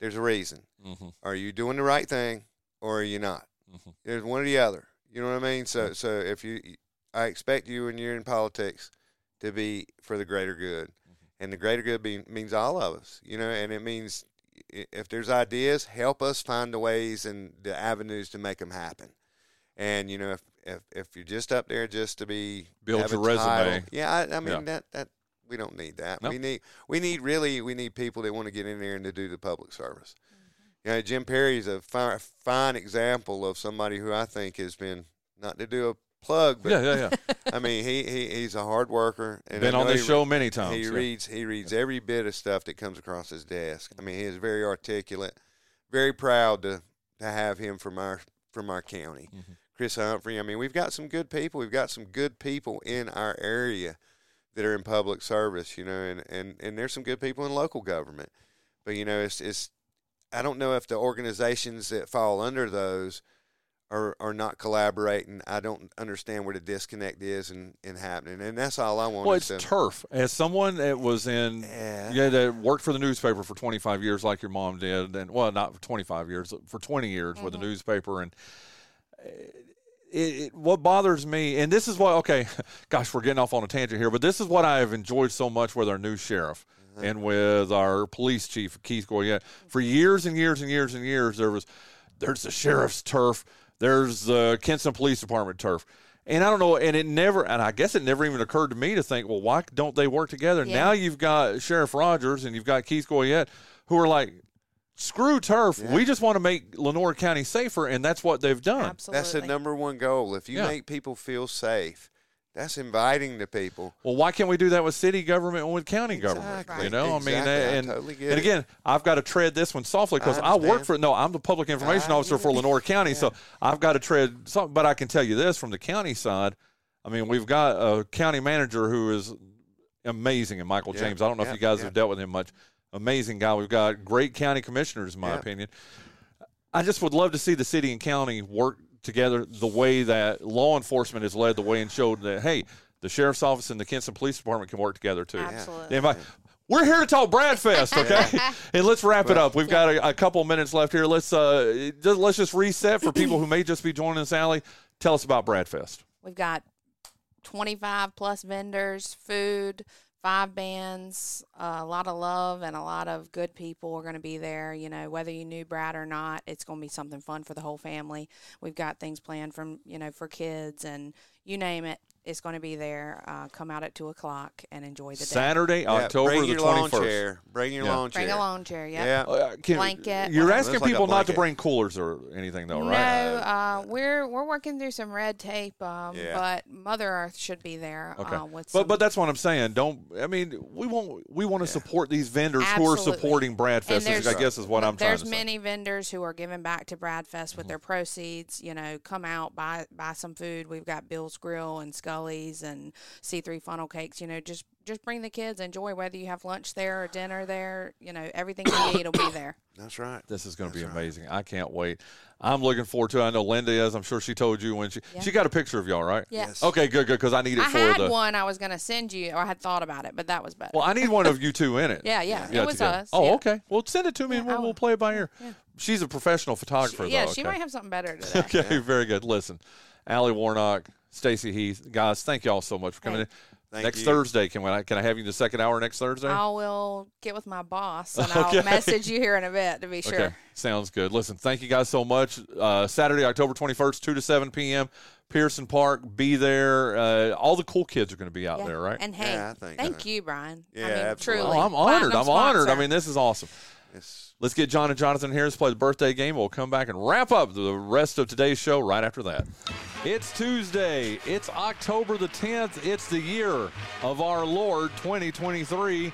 there's a reason. hmm Are you doing the right thing or are you not? Mhm. There's one or the other. You know what I mean? So so if you, I expect you when you're in politics to be for the greater good, and the greater good be, means all of us. You know, and it means if there's ideas, help us find the ways and the avenues to make them happen. And you know, if if, if you're just up there just to be Build have a resume. title- yeah, I, I mean Yeah. that that we don't need that. Nope. We need we need really we need people that want to get in there and to do the public service. Mm-hmm. You know, Jim Perry's a fine, fine example of somebody who I think has been not to do a plug, but Yeah, yeah, yeah. I mean he, he he's a hard worker and Been on know this he- show many times. he yeah. reads he reads every bit of stuff that comes across his desk. I mean, he is very articulate. Very proud to to have him from our from our county. Mm-hmm. Chris Humphrey. I mean, we've got some good people. We've got some good people in our area that are in public service. You know, and and and there's some good people in local government. But you know, it's it's I don't know if the organizations that fall under those are are not collaborating. I don't understand where the disconnect is and, and happening. And that's all I want. Well, is it's to- turf. As someone that was in, Yeah. yeah, that worked for the newspaper for 25 years, like your mom did, and well, not for 25 years, for 20 years with the newspaper, and uh, it, it, what bothers me, and this is what, okay, gosh, we're getting off on a tangent here, but this is what I have enjoyed so much with our new sheriff and with our police chief, Keith Goyette. For years and years and years and years, there was, there's the sheriff's turf, there's uh, the Kinston Police Department turf. And I don't know, and it never, and I guess it never even occurred to me to think, well, why don't they work together? Yeah. Now you've got Sheriff Rogers and you've got Keith Goyette, who are like, screw turf. We just want to make Lenoir County safer, and that's what they've done. Absolutely. That's the number one goal. If you Yeah. make people feel safe, that's inviting the people. Well, why can't we do that with city government and with county government? You know, I mean, Exactly. I and totally and it. again, I've got to tread this one softly because I I, work for no, I'm the public information I officer for. Lenoir County, so I've got to tread. Some, but I can tell you this from the county side. I mean, we've got a county manager who is amazing, and Michael Yeah, James. I don't know yeah, if you guys yeah. have dealt with him much. Amazing guy. We've got great county commissioners, in my Yeah. opinion. I just would love to see the city and county work together the way that law enforcement has led the way and showed that hey, the sheriff's office and the Kinston Police Department can work together too. Absolutely. If I- we're here to talk Bradfest, okay? and let's wrap it up. We've got a, a couple minutes left here. Let's uh, just, let's just reset for people who may just be joining us. Allie, tell us about Bradfest. We've got 25 plus vendors, food, five bands, uh, a lot of love, and a lot of good people are going to be there. You know, whether you knew Brad or not, it's going to be something fun for the whole family. We've got things planned from, you know, for kids and you name it. It's going to be there. Uh, come out at two o'clock and enjoy the day. Saturday, Yeah, October bring the your twenty lawn chair. Bring your Yeah. lawn chair. Bring a lawn chair. Yep. Yeah. Uh, can- Blanket, You're asking Looks like people not to bring coolers or anything, though, no, right? uh, we're we're working through some red tape, um, Yeah. but Mother Earth should be there. Okay, Uh, with but some, but that's what I'm saying. Don't I mean we want we want to support these vendors who are supporting Bradfest. And there's- I guess is what I'm trying to say. many vendors who are giving back to Bradfest with their proceeds. You know, come out buy buy some food. We've got Bill's Grill and Scully's and C3 Funnel Cakes. You know, just just bring the kids. Enjoy whether you have lunch there or dinner there. You know, everything you need will be there. That's right. This is going to be amazing. I can't wait. I'm looking forward to it. I know Linda is. I'm sure she told you when she Yeah. she got a picture of y'all, right? Yes. Okay, good, good. Because I need it I for had the. one I was going to send you, or I had thought about it, but that was better. Well, I need one of you two in it. Yeah, yeah. It was together. us, Oh, yeah. okay. Well, send it to me and we'll, we'll play it by ear. Yeah. She's a professional photographer, yeah, though. she okay. might have something better today. Okay, very good. Listen, Allie Warnock, Stacy Heath, guys, thank y'all so much for coming Hey. in. Thank next you. Thursday, can I can I have you in the second hour next Thursday? I will get with my boss and Okay. I'll message you here in a bit to be sure. Okay, sounds good. Listen, thank you guys so much. Uh, Saturday, October 21st, 2 to 7 p.m., Pearson Park. Be there. Uh, all the cool kids are going to be out Yeah. there, right? And hey, Yeah, I think thank so. you, Bryan. I Yeah, mean, absolutely. truly. oh, I'm honored. Platinum I'm honored. I mean, this is awesome. It's, Let's get Jon and Jonathan here to play the birthday game. We'll come back and wrap up the rest of today's show right after that. It's Tuesday. It's October the 10th. It's the year of our Lord 2023.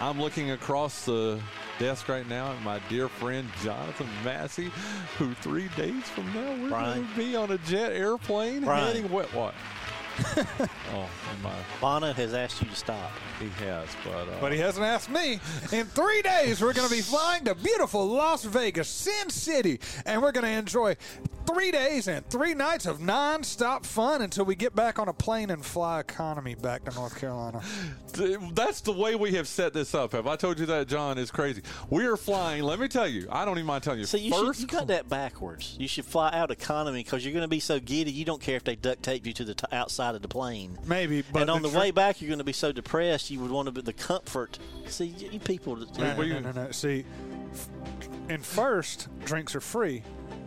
I'm looking across the desk right now at my dear friend Jonathan Massey, who three days from now we're going to be on a jet airplane Bryan. heading what? What? oh, my, Bono has asked you to stop. he has, but uh, But he hasn't asked me. In three days, we're going to be flying to beautiful Las Vegas, Sin City, and we're going to enjoy three days and three nights of non-stop fun until we get back on a plane and fly economy back to North Carolina. That's the way we have set this up. Have I told you that, Jon? Is crazy. We are flying. Let me tell you. I don't even mind telling you. So you first, should you got that backwards. You should fly out economy because you're going to be so giddy you don't care if they duct tape you to the t- outside of the plane. Maybe, but and on the, tr- way back, you're going to be so depressed you would want to be the comfort. See, you, you people. that- No, What do no, you- no, no, no. See, f- in first, drinks are free,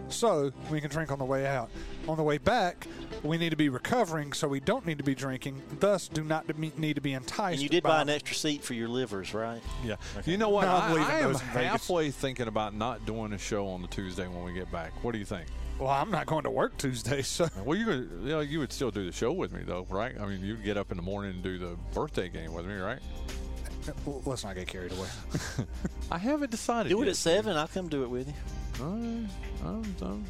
so we can drink on the way out. On the way back, we need to be recovering, so we don't need to be drinking. Thus, do not need to be enticed. And you did by buy an extra seat for your livers, right? Yeah. You know what? No, I'm I, I am those Vegas. halfway thinking about not doing a show on the Tuesday when we get back. What do you think? Well, I'm not going to work Tuesday, so Well, you could, you know, you would still do the show with me though, right? I mean, you'd get up in the morning and do the birthday game with me, right? Let's not get carried away. I haven't decided. Do it yet. at seven. I'll come do it with you. All right. I'm, I'm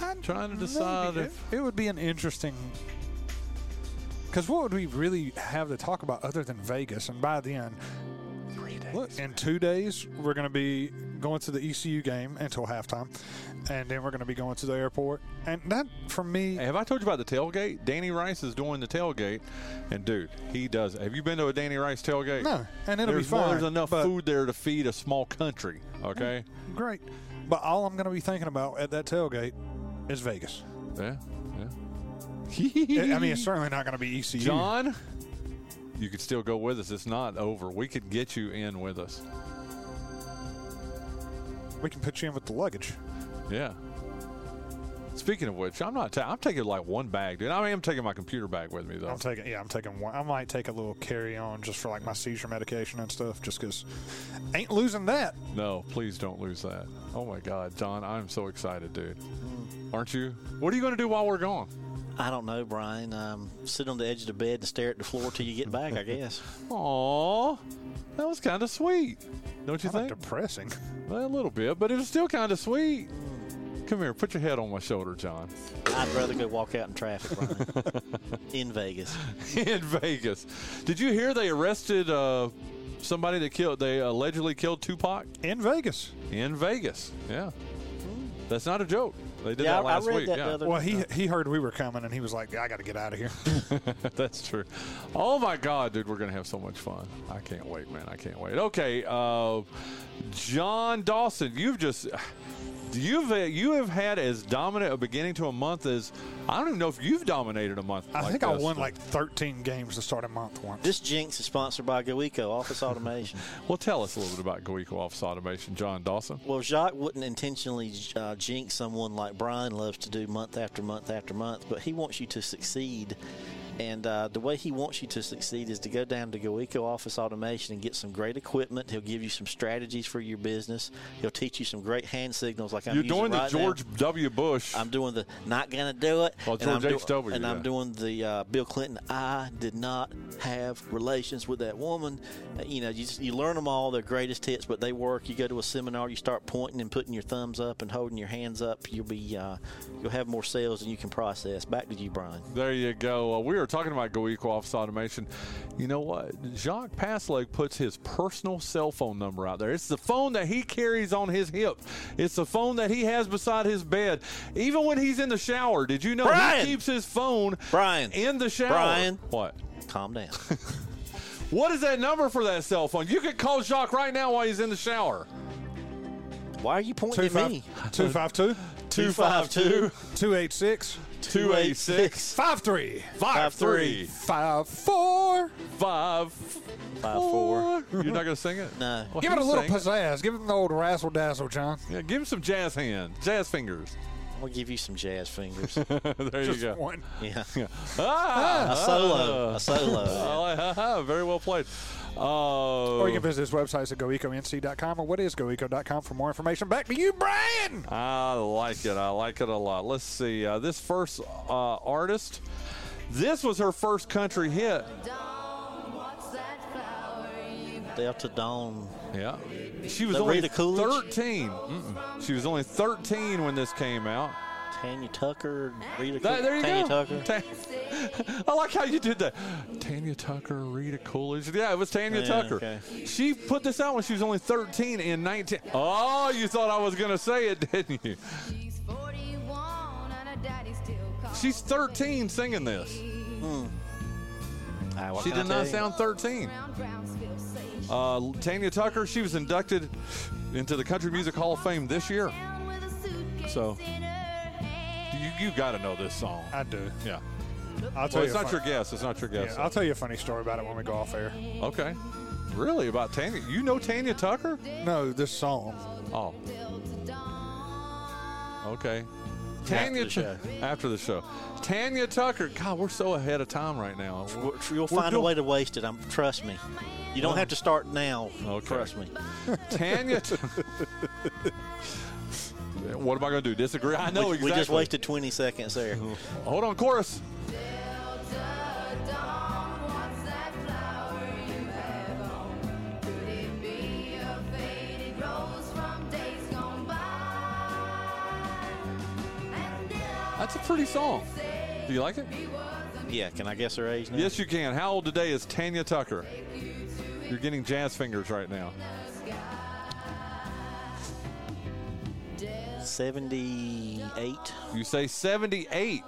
I'm trying to decide if it, it would be an interesting. Because what would we really have to talk about other than Vegas? And by then, look, in two days we're going to be going to the ECU game until halftime, and then we're going to be going to the airport. And that, for me, Hey, have I told you about the tailgate? Danny Rice is doing the tailgate, and dude, he does. Have you been to a Danny Rice tailgate? no, and it'll there's be fine. More, there's enough food there to feed a small country. Okay. Mm, great, but all I'm going to be thinking about at that tailgate is Vegas. Yeah. Yeah. I mean, it's certainly not going to be ECU. Jon, you could still go with us. It's not over. We could get you in with us. we can put you in with the luggage. Yeah. Speaking of which, I'm not. Ta- I'm taking like one bag, dude. I mean, I'm taking my computer bag with me though. I'm taking, yeah, I'm taking one. I might take a little carry on just for like my seizure medication and stuff, just because ain't losing that. no, please don't lose that. Oh my God, Jon, I'm so excited, dude. Aren't you? What are you going to do while we're gone? I don't know, Bryan. Um, sit on the edge of the bed and stare at the floor till you get back. I guess. Aw, that was kind of sweet, don't you Kind think? depressing. Well, a little bit, but it was still kind of sweet. Come here, put your head on my shoulder, Jon. I'd rather go walk out in traffic, Bryan. in Vegas. in Vegas. Did you hear they arrested uh, somebody that killed? They allegedly killed Tupac In Vegas. in Vegas. Yeah, that's not a joke. They did Yeah, that I- I read week. that yeah, the other- Well, he he heard we were coming and he was like, I got to get out of here. that's true. Oh my God, dude, we're gonna have so much fun. I can't wait, man. I can't wait. Okay, uh, Jon Dawson, you've just. You've uh, you have had as dominant a beginning to a month as I don't even know if you've dominated a month. I like think I won like 13 games to start a month once. This Jinx is sponsored by GoEco Office Automation. Well, tell us a little bit about GoEco Office Automation, Jon Dawson. Well, Jacques wouldn't intentionally uh, jinx someone like Bryan loves to do month after month after month, but he wants you to succeed. And uh, the way he wants you to succeed is to go down to GoEco Office Automation and get some great equipment. He'll give you some strategies for your business. He'll teach you some great hand signals like I'm You're using doing the right now. George W. Bush. I'm doing the not gonna do it. And George I'm do- H.W., And yeah. I'm doing the uh, Bill Clinton. I did not have relations with that woman. Uh, you know, you, just, you learn them all. They're greatest hits, but they work. You go to a seminar, you start pointing and putting your thumbs up and holding your hands up. You'll be uh, you'll have more sales than you can process. Back to you, Bryan. There you go. Uh, we were talking about GoEco Office Automation. You know what? Jacques Pasleg puts his personal cell phone number out there. It's the phone that he carries on his hip. It's the phone that he has beside his bed. Even when he's in the shower, did you know Bryan! he keeps his phone Bryan. in the shower? Bryan. What? Calm down. What is that number for that cell phone? You could call Jacques right now while he's in the shower. Why are you pointing Two at five- me? 252 252 286 286 53 53 54. 5 Five four. You're not going to sing it? No. Well, Give it a little singing. pizzazz. Give him the old razzle dazzle, Jon. Yeah, give him some jazz hands, jazz fingers. I'm gonna give you some jazz fingers. there Just you go. one. yeah. Ah, A solo. A solo. ah, very well played. Uh, Or you can visit his website at goeconc.com or what is goeco.com for more information. Back to you, Bryan. I like it. I like it a lot. Let's see. Uh, this first uh, artist, this was her first country hit. Delta Dawn. Yeah. She was only Coolidge? 13. Mm-mm. She was only 13 when this came out. Tanya Tucker. Rita That- there you Tanya go. Tucker. Ta- I like how you did that. Tanya Tucker, Rita Coolidge. Yeah, it was Tanya Yeah, Tucker. okay. She put this out when she was only 13 in 19. Oh, you thought I was going to say it, didn't you? She's 41 and her daddy still She's 13 singing this. Ah, what She did not sound 13. Around Brownsville say Uh, Tanya Tucker, she was inducted into the Country Music Hall of Fame this year. down with a suitcase So- in her hand. You, you got to know this song. I do. Yeah. I'll tell Well, you. it's not fun- your guess. It's not your guess. Yeah, I'll tell you a funny story about it when we go off air. Okay. Really? About Tanya? You know Tanya Tucker? No, this song. Oh. Okay. Tanya the show. After the show. Tanya Tucker. God, we're so ahead of time right now. We're- You'll We're find a way to waste it. I'm, trust me. You don't have to start now. Okay. Trust me. Tanya. What am I going to do? Disagree? I know we, exactly. we just wasted 20 seconds there. Hold on, chorus. That's a pretty song. Do you like it? Yeah, can I guess her age now? Yes, you can. How old today is Tanya Tucker? You're getting jazz fingers right now. 78. You say 78.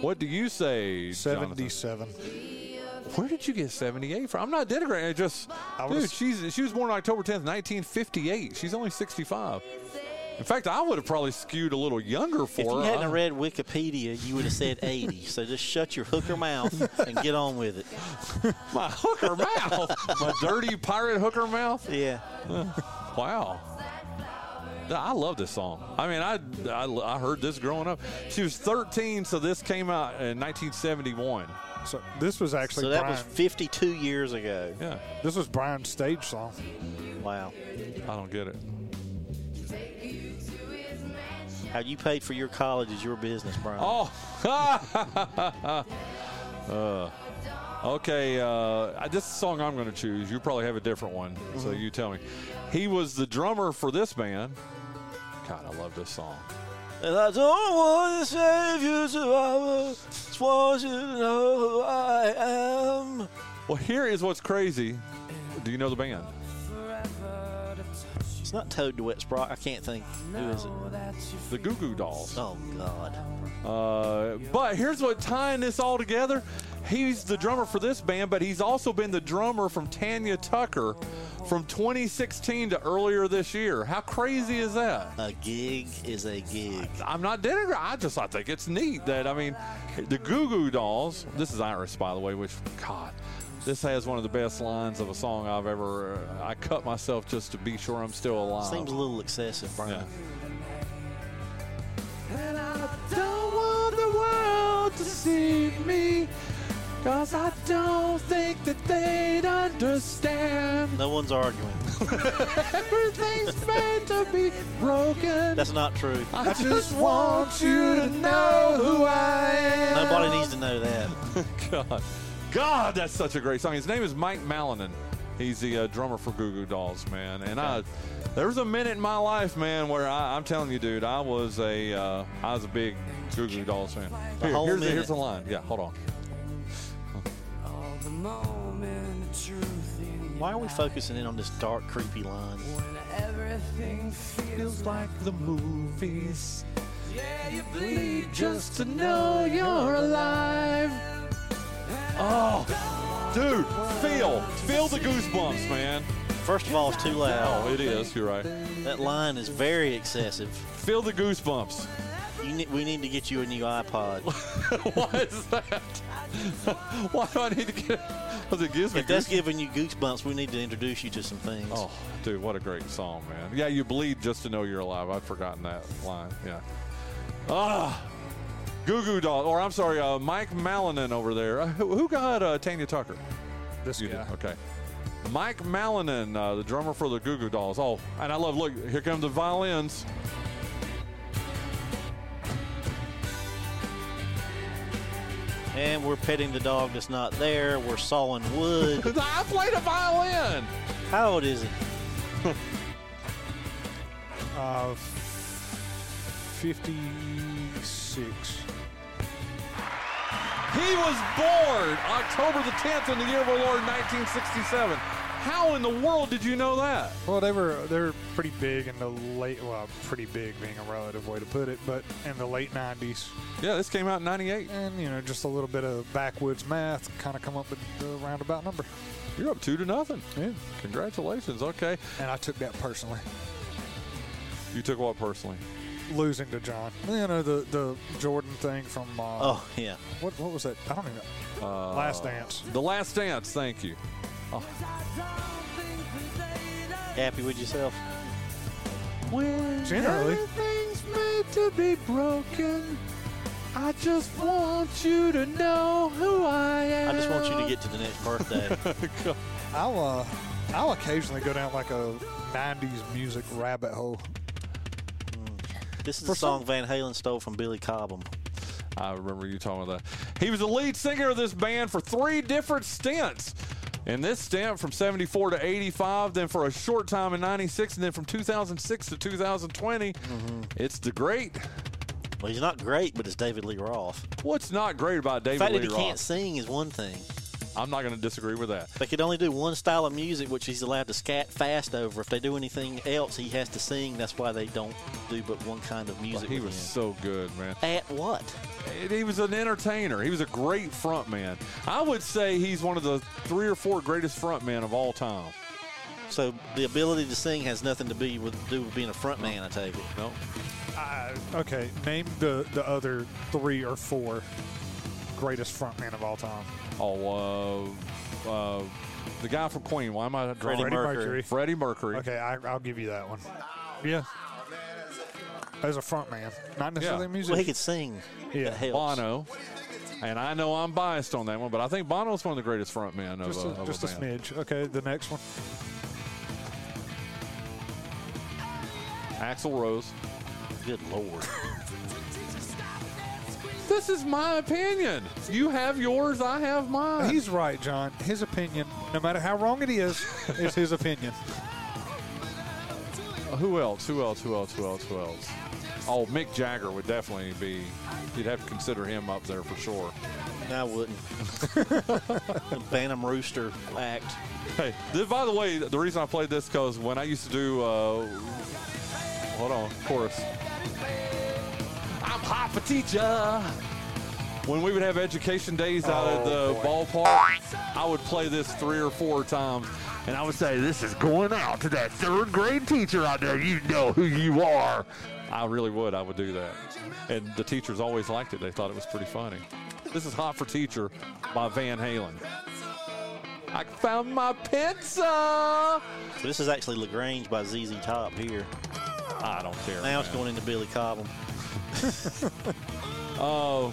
What do you say, Jonathan? 77. Where did you get 78 from? I'm not denigrating. It just, I dude, she's she was born October 10th, 1958. She's only 65. In fact, I would have probably skewed a little younger for If you her. hadn't I- read Wikipedia, you would have said 80. so just shut your hooker mouth and get on with it. my hooker mouth, my dirty pirate hooker mouth. Yeah. Wow. I love this song. I mean, I, I, I heard this growing up. She was 13, so this came out in 1971. So this was actually So that Bryan. was 52 years ago. Yeah, this was Bryan's stage song. Wow. I don't get it. How you paid for your college is your business, Bryan. Oh. uh, okay, uh, this song I'm going to choose. You probably have a different one, so you tell me. He was the drummer for this band. God, I love this song. And I don't want to save you, I just want you to know who I am. Well, here is what's crazy. Do you know the band? It's not Toad the Wet Sprocket. I can't think. Who is it? The Goo Goo Dolls. Oh, God. Uh, but here's what tying this all together. He's the drummer for this band, but he's also been the drummer from Tanya Tucker from 2016 to earlier this year. How crazy is that? A gig is a gig. I'm not denigrating. I just I think it's neat that I mean, the Goo Goo Dolls. This is Iris, by the way. Which God, this has one of the best lines of a song I've ever. Uh, I cut myself just to be sure I'm still alive. Seems a little excessive, Bryan. Yeah. And I don't want the world to see me, cause I don't think that they'd understand. No one's arguing. Everything's meant to be broken. That's not true. I just want you to know who I am. Nobody needs to know that. God. God, that's such a great song. His name is Mike Malinin. He's the uh, drummer for Goo Goo Dolls, man. And I, there was a minute in my life, man, where I, I'm telling you, dude, I was a, uh, I was a big Goo Goo Dolls fan. Here, whole here's, the, here's the line. Yeah, hold on. Why are we focusing in on this dark, creepy line? When everything feels like the movies. Yeah, you bleed just to know you're alive. Oh, dude, feel, feel the goosebumps, man. First of all, it's too loud. Oh, it is. You're right. That line is very excessive. Feel the goosebumps. You ne- we need to get you a new iPod. Why is that? Why do I need to get? Because it gives me. if that's goosebumps. giving you goosebumps, we need to introduce you to some things. Oh, dude, what a great song, man. Yeah, you bleed just to know you're alive. I'd forgotten that line. Yeah. Ah, Goo Goo Doll, or I'm sorry, uh, Mike Malinin over there. Uh, who, who got uh, Tanya Tucker? This You guy. did. Okay. Mike Malinin, uh, the drummer for the Goo Goo Dolls. Oh, and I love. Look, here come the violins. And we're petting the dog that's not there. We're sawing wood. I played a violin. How old is he? Uh, 56. He was born October the 10th in the year of our Lord 1967. How in the world did you know that? Well, they were they're pretty big in the late. Well, pretty big being a relative way to put it, but in the late '90s, Yeah, this came out in 98. and you know, just a little bit of backwoods math, kind of come up with the roundabout number. You're up two to nothing. Yeah, Congratulations. Okay. and I took that personally, You took what personally? Losing to Jon. You know, the the Jordan thing from. Uh, Oh, yeah. what what was that? I don't even. know. Uh, Last Dance. The Last Dance. Thank you. Happy with yourself? Generally. Everything's made to be broken. I just want you to know who I am. I just want you to get to the next birthday. I'll uh, I'll occasionally go down like a '90s music rabbit hole. This is For the song some- Van Halen stole from Billy Cobham. I remember you talking about that. He was the lead singer of this band for three different stints. In this stint from 74 to 85, then for a short time in 96, and then from 2006 to 2020, mm-hmm. it's the great. Well, he's not great, but it's David Lee Roth. What's not great about David The David fact Lee that he Roth? can't sing is one thing. I'm not going to disagree with that. They could only do one style of music, which he's allowed to scat fast over. If they do anything else, he has to sing. That's why they don't do but one kind of music. He was him. so good, man. At what? He was an entertainer. He was a great front man. I would say he's one of the three or four greatest front men of all time. So the ability to sing has nothing to be with do with being a front man. I take it. No, Uh, okay, name the the other three or four greatest frontman of all time. Oh, uh, uh, the guy from Queen. Why am I drawing? Freddie Freddie Mercury. Mercury. Freddie Mercury. Okay, I, I'll give you that one. Yeah. As a front man, not necessarily Yeah. a musician. Well, he could sing. Yeah. Bono. And I know I'm biased on that one, but I think Bono's one of the greatest front men of, just a, a, of just a, a smidge. Okay, the next one. Axl Rose. Good lord. This is my opinion. You have yours, I have mine. He's right, Jon. His opinion, no matter how wrong it is, is his opinion. Who else? Who else? Who else? Who else? Who else? Oh, Mick Jagger would definitely be. You'd have to consider him up there for sure. No, I wouldn't. the Bantam Rooster act. Hey, this, by the way, the reason I played this because when I used to do, uh, hold on, chorus. I'm hot for teacher. When we would have education days out at oh, the ballpark, I would play this three or four times, and I would say, "This is going out to that third grade teacher out there. You know who you are." I really would. I would do that, and the teachers always liked it. They thought it was pretty funny. This is "Hot for Teacher" by Van Halen. I found my pizza. So this is actually La Grange by ZZ Top here. I don't care. Now it's going into Billy Cobham. Oh,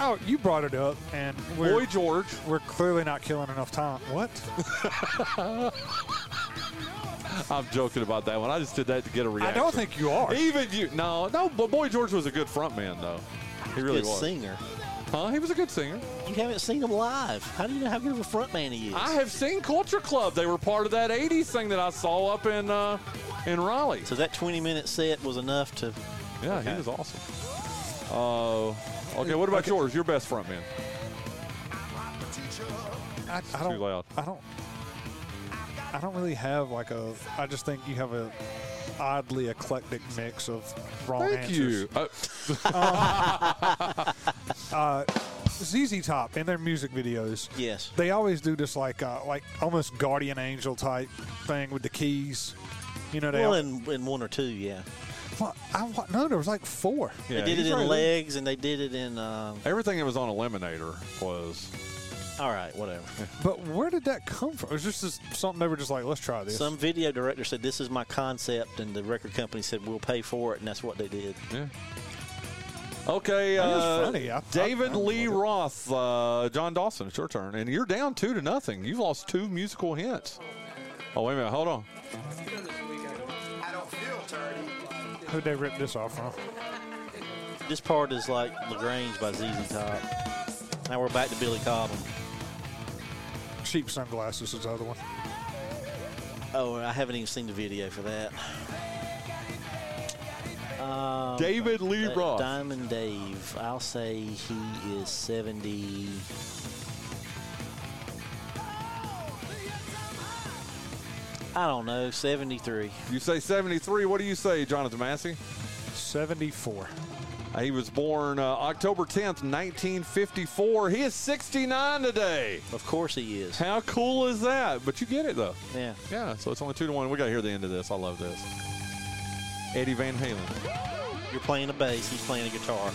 Oh, you brought it up, and we're, Boy George. we're clearly not killing enough time. What? I'm joking about that one. I just did that to get a reaction. I don't think you are. Even you. No, no. But Boy George was a good front man, though. He really good was. singer. Huh? He was a good singer. You haven't seen him live. How do you know how good of a front man he is? I have seen Culture Club. They were part of that '80s thing that I saw up in uh, in Raleigh. so that 20 minute set was enough to. Yeah, Okay. he was awesome. Uh, okay, what about Okay. yours? Your best front man? I, I don't. Too loud. I don't. I don't really have like a. I just think you have a oddly eclectic mix of wrong Thank answers. you. Uh, Uh, ZZ Top in their music videos, Yes. they always do this like uh, like almost guardian angel type thing with the keys. You know, they. Well, al- in, in one or two, yeah. What? I, what? No, there was like four. yeah, they did it in right. legs and they did it in. Um, Everything that was on Eliminator was. all right, whatever. But where did that come from? It was just this, something they were just like, let's try this. Some video director said, This is my concept, and the record company said, We'll pay for it, and that's what they did. Yeah. Okay, I think it's uh, funny. I- I- David I don't Lee. Roth, uh, Jon Dawson, it's your turn, and you're down two to nothing. You've lost two musical hints. Oh wait a minute, hold on. Who'd they rip this off from? This part is like La Grange by ZZ Top. Now we're back to Billy Cobham. Cheap sunglasses is the other one. Oh, I haven't even seen the video for that. Um, David Lee uh, Roth. Diamond Dave. I'll say he is 70. I don't know, 73. You say 73. What do you say, Jonathan Massey? 74. Uh, He was born uh, October 10th, 1954. He is 69 today. Of course he is. How cool is that? But you get it though. Yeah. Yeah, so it's only two to one. We got to hear the end of this. I love this. Eddie Van Halen. You're playing a bass, he's playing a guitar.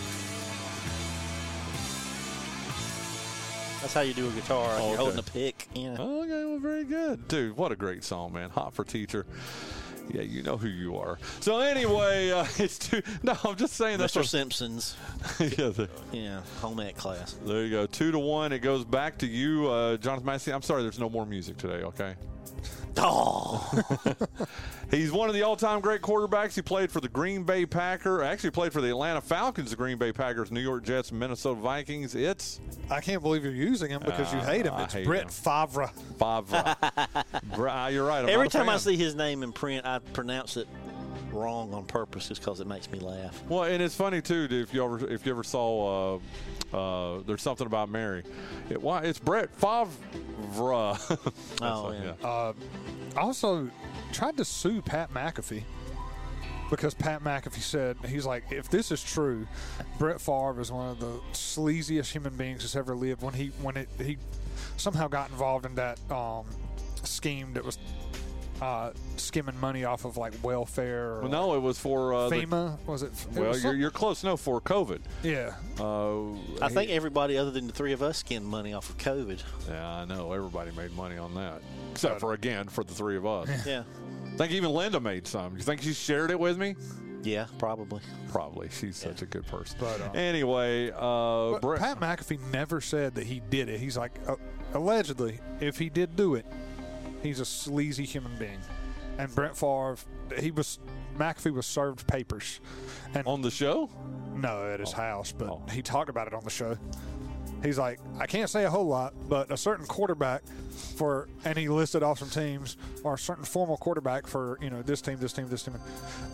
That's how you do a guitar. Oh, You're holding a pick. You know. Okay, well, very good. Dude, what a great song, man. Hot for Teacher. Yeah, you know who you are. So anyway, uh, it's two. No, I'm just saying that's Mr. Simpson's, yeah, the- yeah, home ec class. there you go. Two to one. It goes back to you, uh, Jonathan Massey. I'm sorry, there's no more music today. Okay. Oh, He's one of the all-time great quarterbacks. He played for the Green Bay Packer. Actually, played for the Atlanta Falcons, the Green Bay Packers, New York Jets, Minnesota Vikings. It's I can't believe you're using him because you Ah, hate him. It's hate Brett him. Favre. five. Bra- you're right. I'm every not a time I see his name in print, I pronounce it wrong on purpose just because it makes me laugh. Well, and it's funny too. dude, If you ever, if you ever saw, uh, uh, there's something about Mary. It, why? It's Brett Favre. That's Oh, like- yeah. Uh, also tried to sue Pat McAfee because Pat McAfee said he's like, if this is true, Brett Favre is one of the sleaziest human beings that's ever lived. When he when it he somehow got involved in that um, scheme that was uh, skimming money off of like welfare or Well, no, it was for uh, the- FEMA was it? it well, was you're, you're close. No, for COVID. yeah. Uh, I think everybody other than the three of us skinned money off of COVID. Yeah, I know. Everybody made money on that, except for again for the three of us. Yeah, I think even Linda made some. You think she shared it with me? yeah, probably. Probably. She's such a good person. But, uh, anyway, uh, But Brett, Pat McAfee never said that he did it. He's like, uh, allegedly, if he did do it, he's a sleazy human being. And Brett Favre, he was McAfee was served papers, and on the show. no, at his oh. house, but Oh. he talked about it on the show. He's like, I can't say a whole lot, but a certain quarterback for, and he listed off some teams, or a certain formal quarterback for, you know, this team, this team, this team,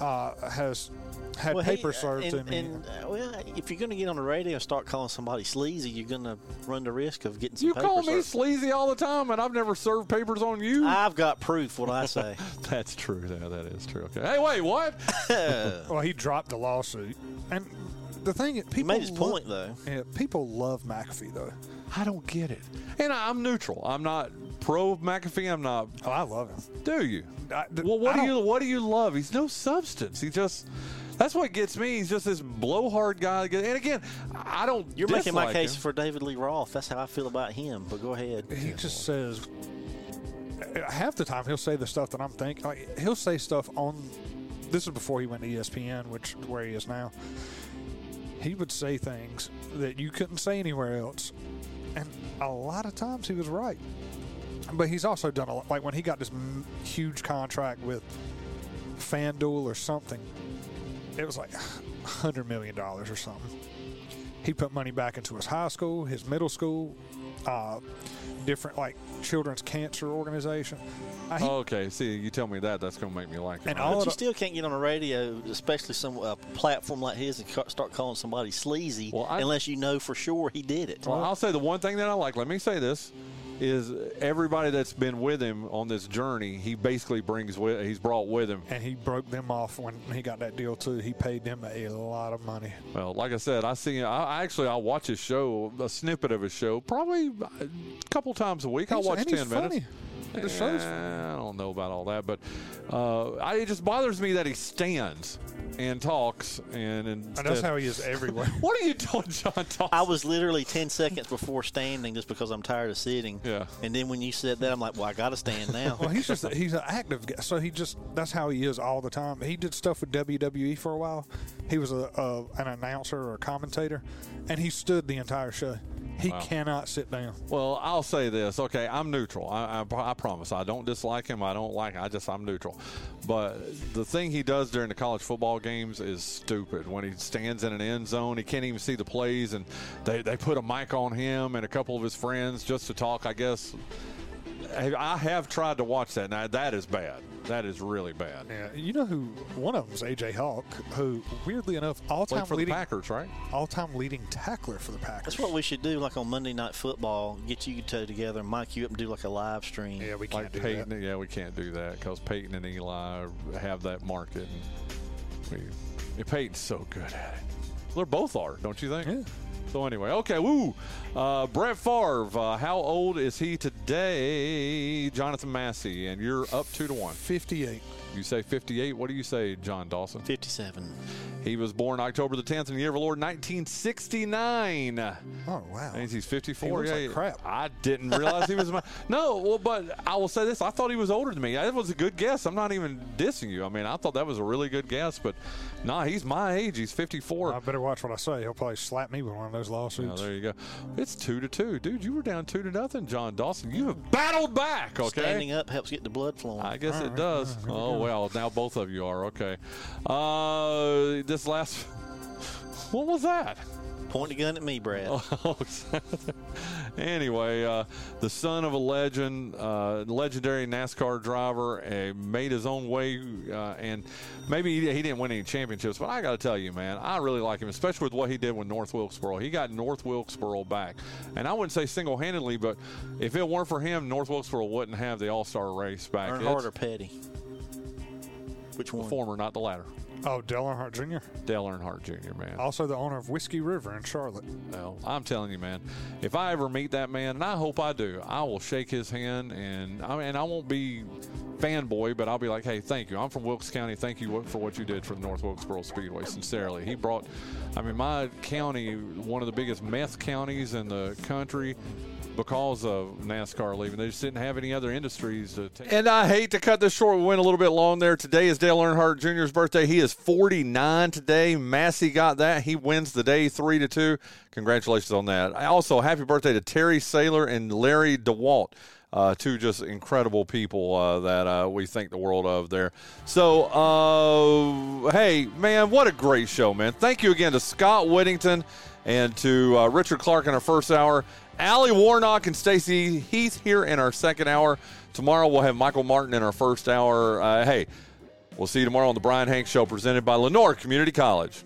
uh, has had Well, hey, papers served and, to me. And, uh, well, if you're going to get on the radio and start calling somebody sleazy, you're going to run the risk of getting some You papers call me served. sleazy all the time, and I've never served papers on you. I've got proof. What I say. That's true. Yeah, that is true. Okay. Hey, wait, what? well, he dropped the lawsuit, and the thing, is, people he made his lo- point though. Yeah, people love McAfee though. I don't get it. And I'm neutral. I'm not pro McAfee. I'm not. Oh, I love him. Do you? I- th- well, what I do you what do you love? He's no substance. He just. That's what gets me. He's just this blowhard guy. And again, I don't. You're making my case him. for David Lee Roth. That's how I feel about him. But go ahead. He just says uh, half the time he'll say the stuff that I'm thinking. Like, he'll say stuff on. This is before he went to ESPN, which where he is now. He would say things that you couldn't say anywhere else, and a lot of times he was right. But he's also done a lot. Like when he got this m- huge contract with FanDuel or something, it was like hundred million dollars or something. He put money back into his high school, his middle school, uh, different like children's cancer organization. Uh, he- Okay, see, you tell me that, that's going to make me like him. And right? all But you still can't get on the radio, especially some uh, platform like his, and ca- start calling somebody sleazy Well, I- unless you know for sure he did it. Well, I'll say the one thing that I like. Let me say this: is everybody that's been with him on this journey, he basically brings with. He's brought with him. and he broke them off when he got that deal too. He paid them a lot of money. Well, like I said, I see. I, I actually I watch his show, a snippet of his show, probably a couple times a week. I watch ten minutes. funny. The show's I don't know about all that, but uh, I, it just bothers me that he stands and talks, and, and And that's how he is everywhere. What are you doing, Jon Dawson? I was literally 10 seconds before standing just because I'm tired of sitting. Yeah. And then when you said that, I'm like, well, I got to stand now. well, he's just he's an active guy, so he just that's how he is all the time. He did stuff with WWE for a while. He was a, a an announcer or a commentator, and he stood the entire show. He cannot sit down. Well, I'll say this. Okay, I'm neutral. I, I, I promise. I don't dislike him. I don't like. I just I'm neutral. But the thing he does during the college football games is stupid. When he stands in an end zone, he can't even see the plays, and they they put a mic on him and a couple of his friends just to talk. I guess. I have tried to watch that. Now that is bad. That is really bad. Yeah, you know who one of them is AJ Hawk, who weirdly enough all Played time for the Packers, right? all time leading tackler for the Packers. That's what we should do, like on Monday Night Football, get you two together, mic you up, and do like a live stream. yeah, we can't like do Peyton. that. Yeah, we can't do that because Peyton and Eli have that market. And we, yeah, Peyton's so good at it. Well, they both are, don't you think? Yeah. So anyway, okay, woo. Uh, Brett Favre, uh, how old is he today? Jonathan Massey, and you're up two to one. Fifty-eight. You say 58. What do you say, Jon Dawson? 57. He was born October the 10th in the year of our Lord 1969. Oh wow. Means he's 54. He looks yeah, like crap. I didn't realize he was my. No, well, but I will say this: I thought he was older than me. That was a good guess. I'm not even dissing you. I mean, I thought that was a really good guess, but nah, he's my age. He's 54. I better watch what I say. He'll probably slap me with one of those Oh, lawsuits. there you go. It's two to two, dude. You were down two to nothing, Jon Dawson. You have battled back. Okay. Standing up helps get the blood flowing. I guess All it does. all right, here oh go. Well, now both of you are okay. Uh, this last, what was that? Point a gun at me, Brad. Oh, anyway, uh, the son of a legend, uh, legendary NASCAR driver, uh, made his own way, uh, and maybe he, he didn't win any championships, but I got to tell you, man, I really like him, especially with what he did with North Wilkesboro. He got North Wilkesboro back, and I wouldn't say single-handedly, but if it weren't for him, North Wilkesboro wouldn't have the All-Star race back. Earnhardt or Petty? Which the one? former, not the latter. Oh, Dale Earnhardt Jr. Dale Earnhardt Jr. Man. Also the owner of Whiskey River in Charlotte. Well, I'm telling you, man. If I ever meet that man, and I hope I do, I will shake his hand, and I mean, I won't be fanboy, but I'll be like, hey, thank you. I'm from Wilkes County. Thank you for what you did for the North Wilkesboro Speedway. Sincerely, he brought. I mean, my county, one of the biggest meth counties in the country. Because of NASCAR leaving, they just didn't have any other industries to take. And I hate to cut this short. We went a little bit long there. Today is Dale Earnhardt Jr.'s birthday. He is 49 today. Massey got that. He wins the day three to two. Congratulations on that. Also, happy birthday to Terry Saylor and Larry DeWalt. Uh, two just incredible people uh, that uh, we think the world of there. So, uh, hey, man, what a great show, man. Thank you again to Scott Whittington and to uh, Richard Clark in our first hour, Allie Warnock and Stacy Heath here in our second hour. Tomorrow we'll have Michael Martin in our first hour. Hey, we'll see you tomorrow on the Bryan Hanks Show presented by Lenoir Community College.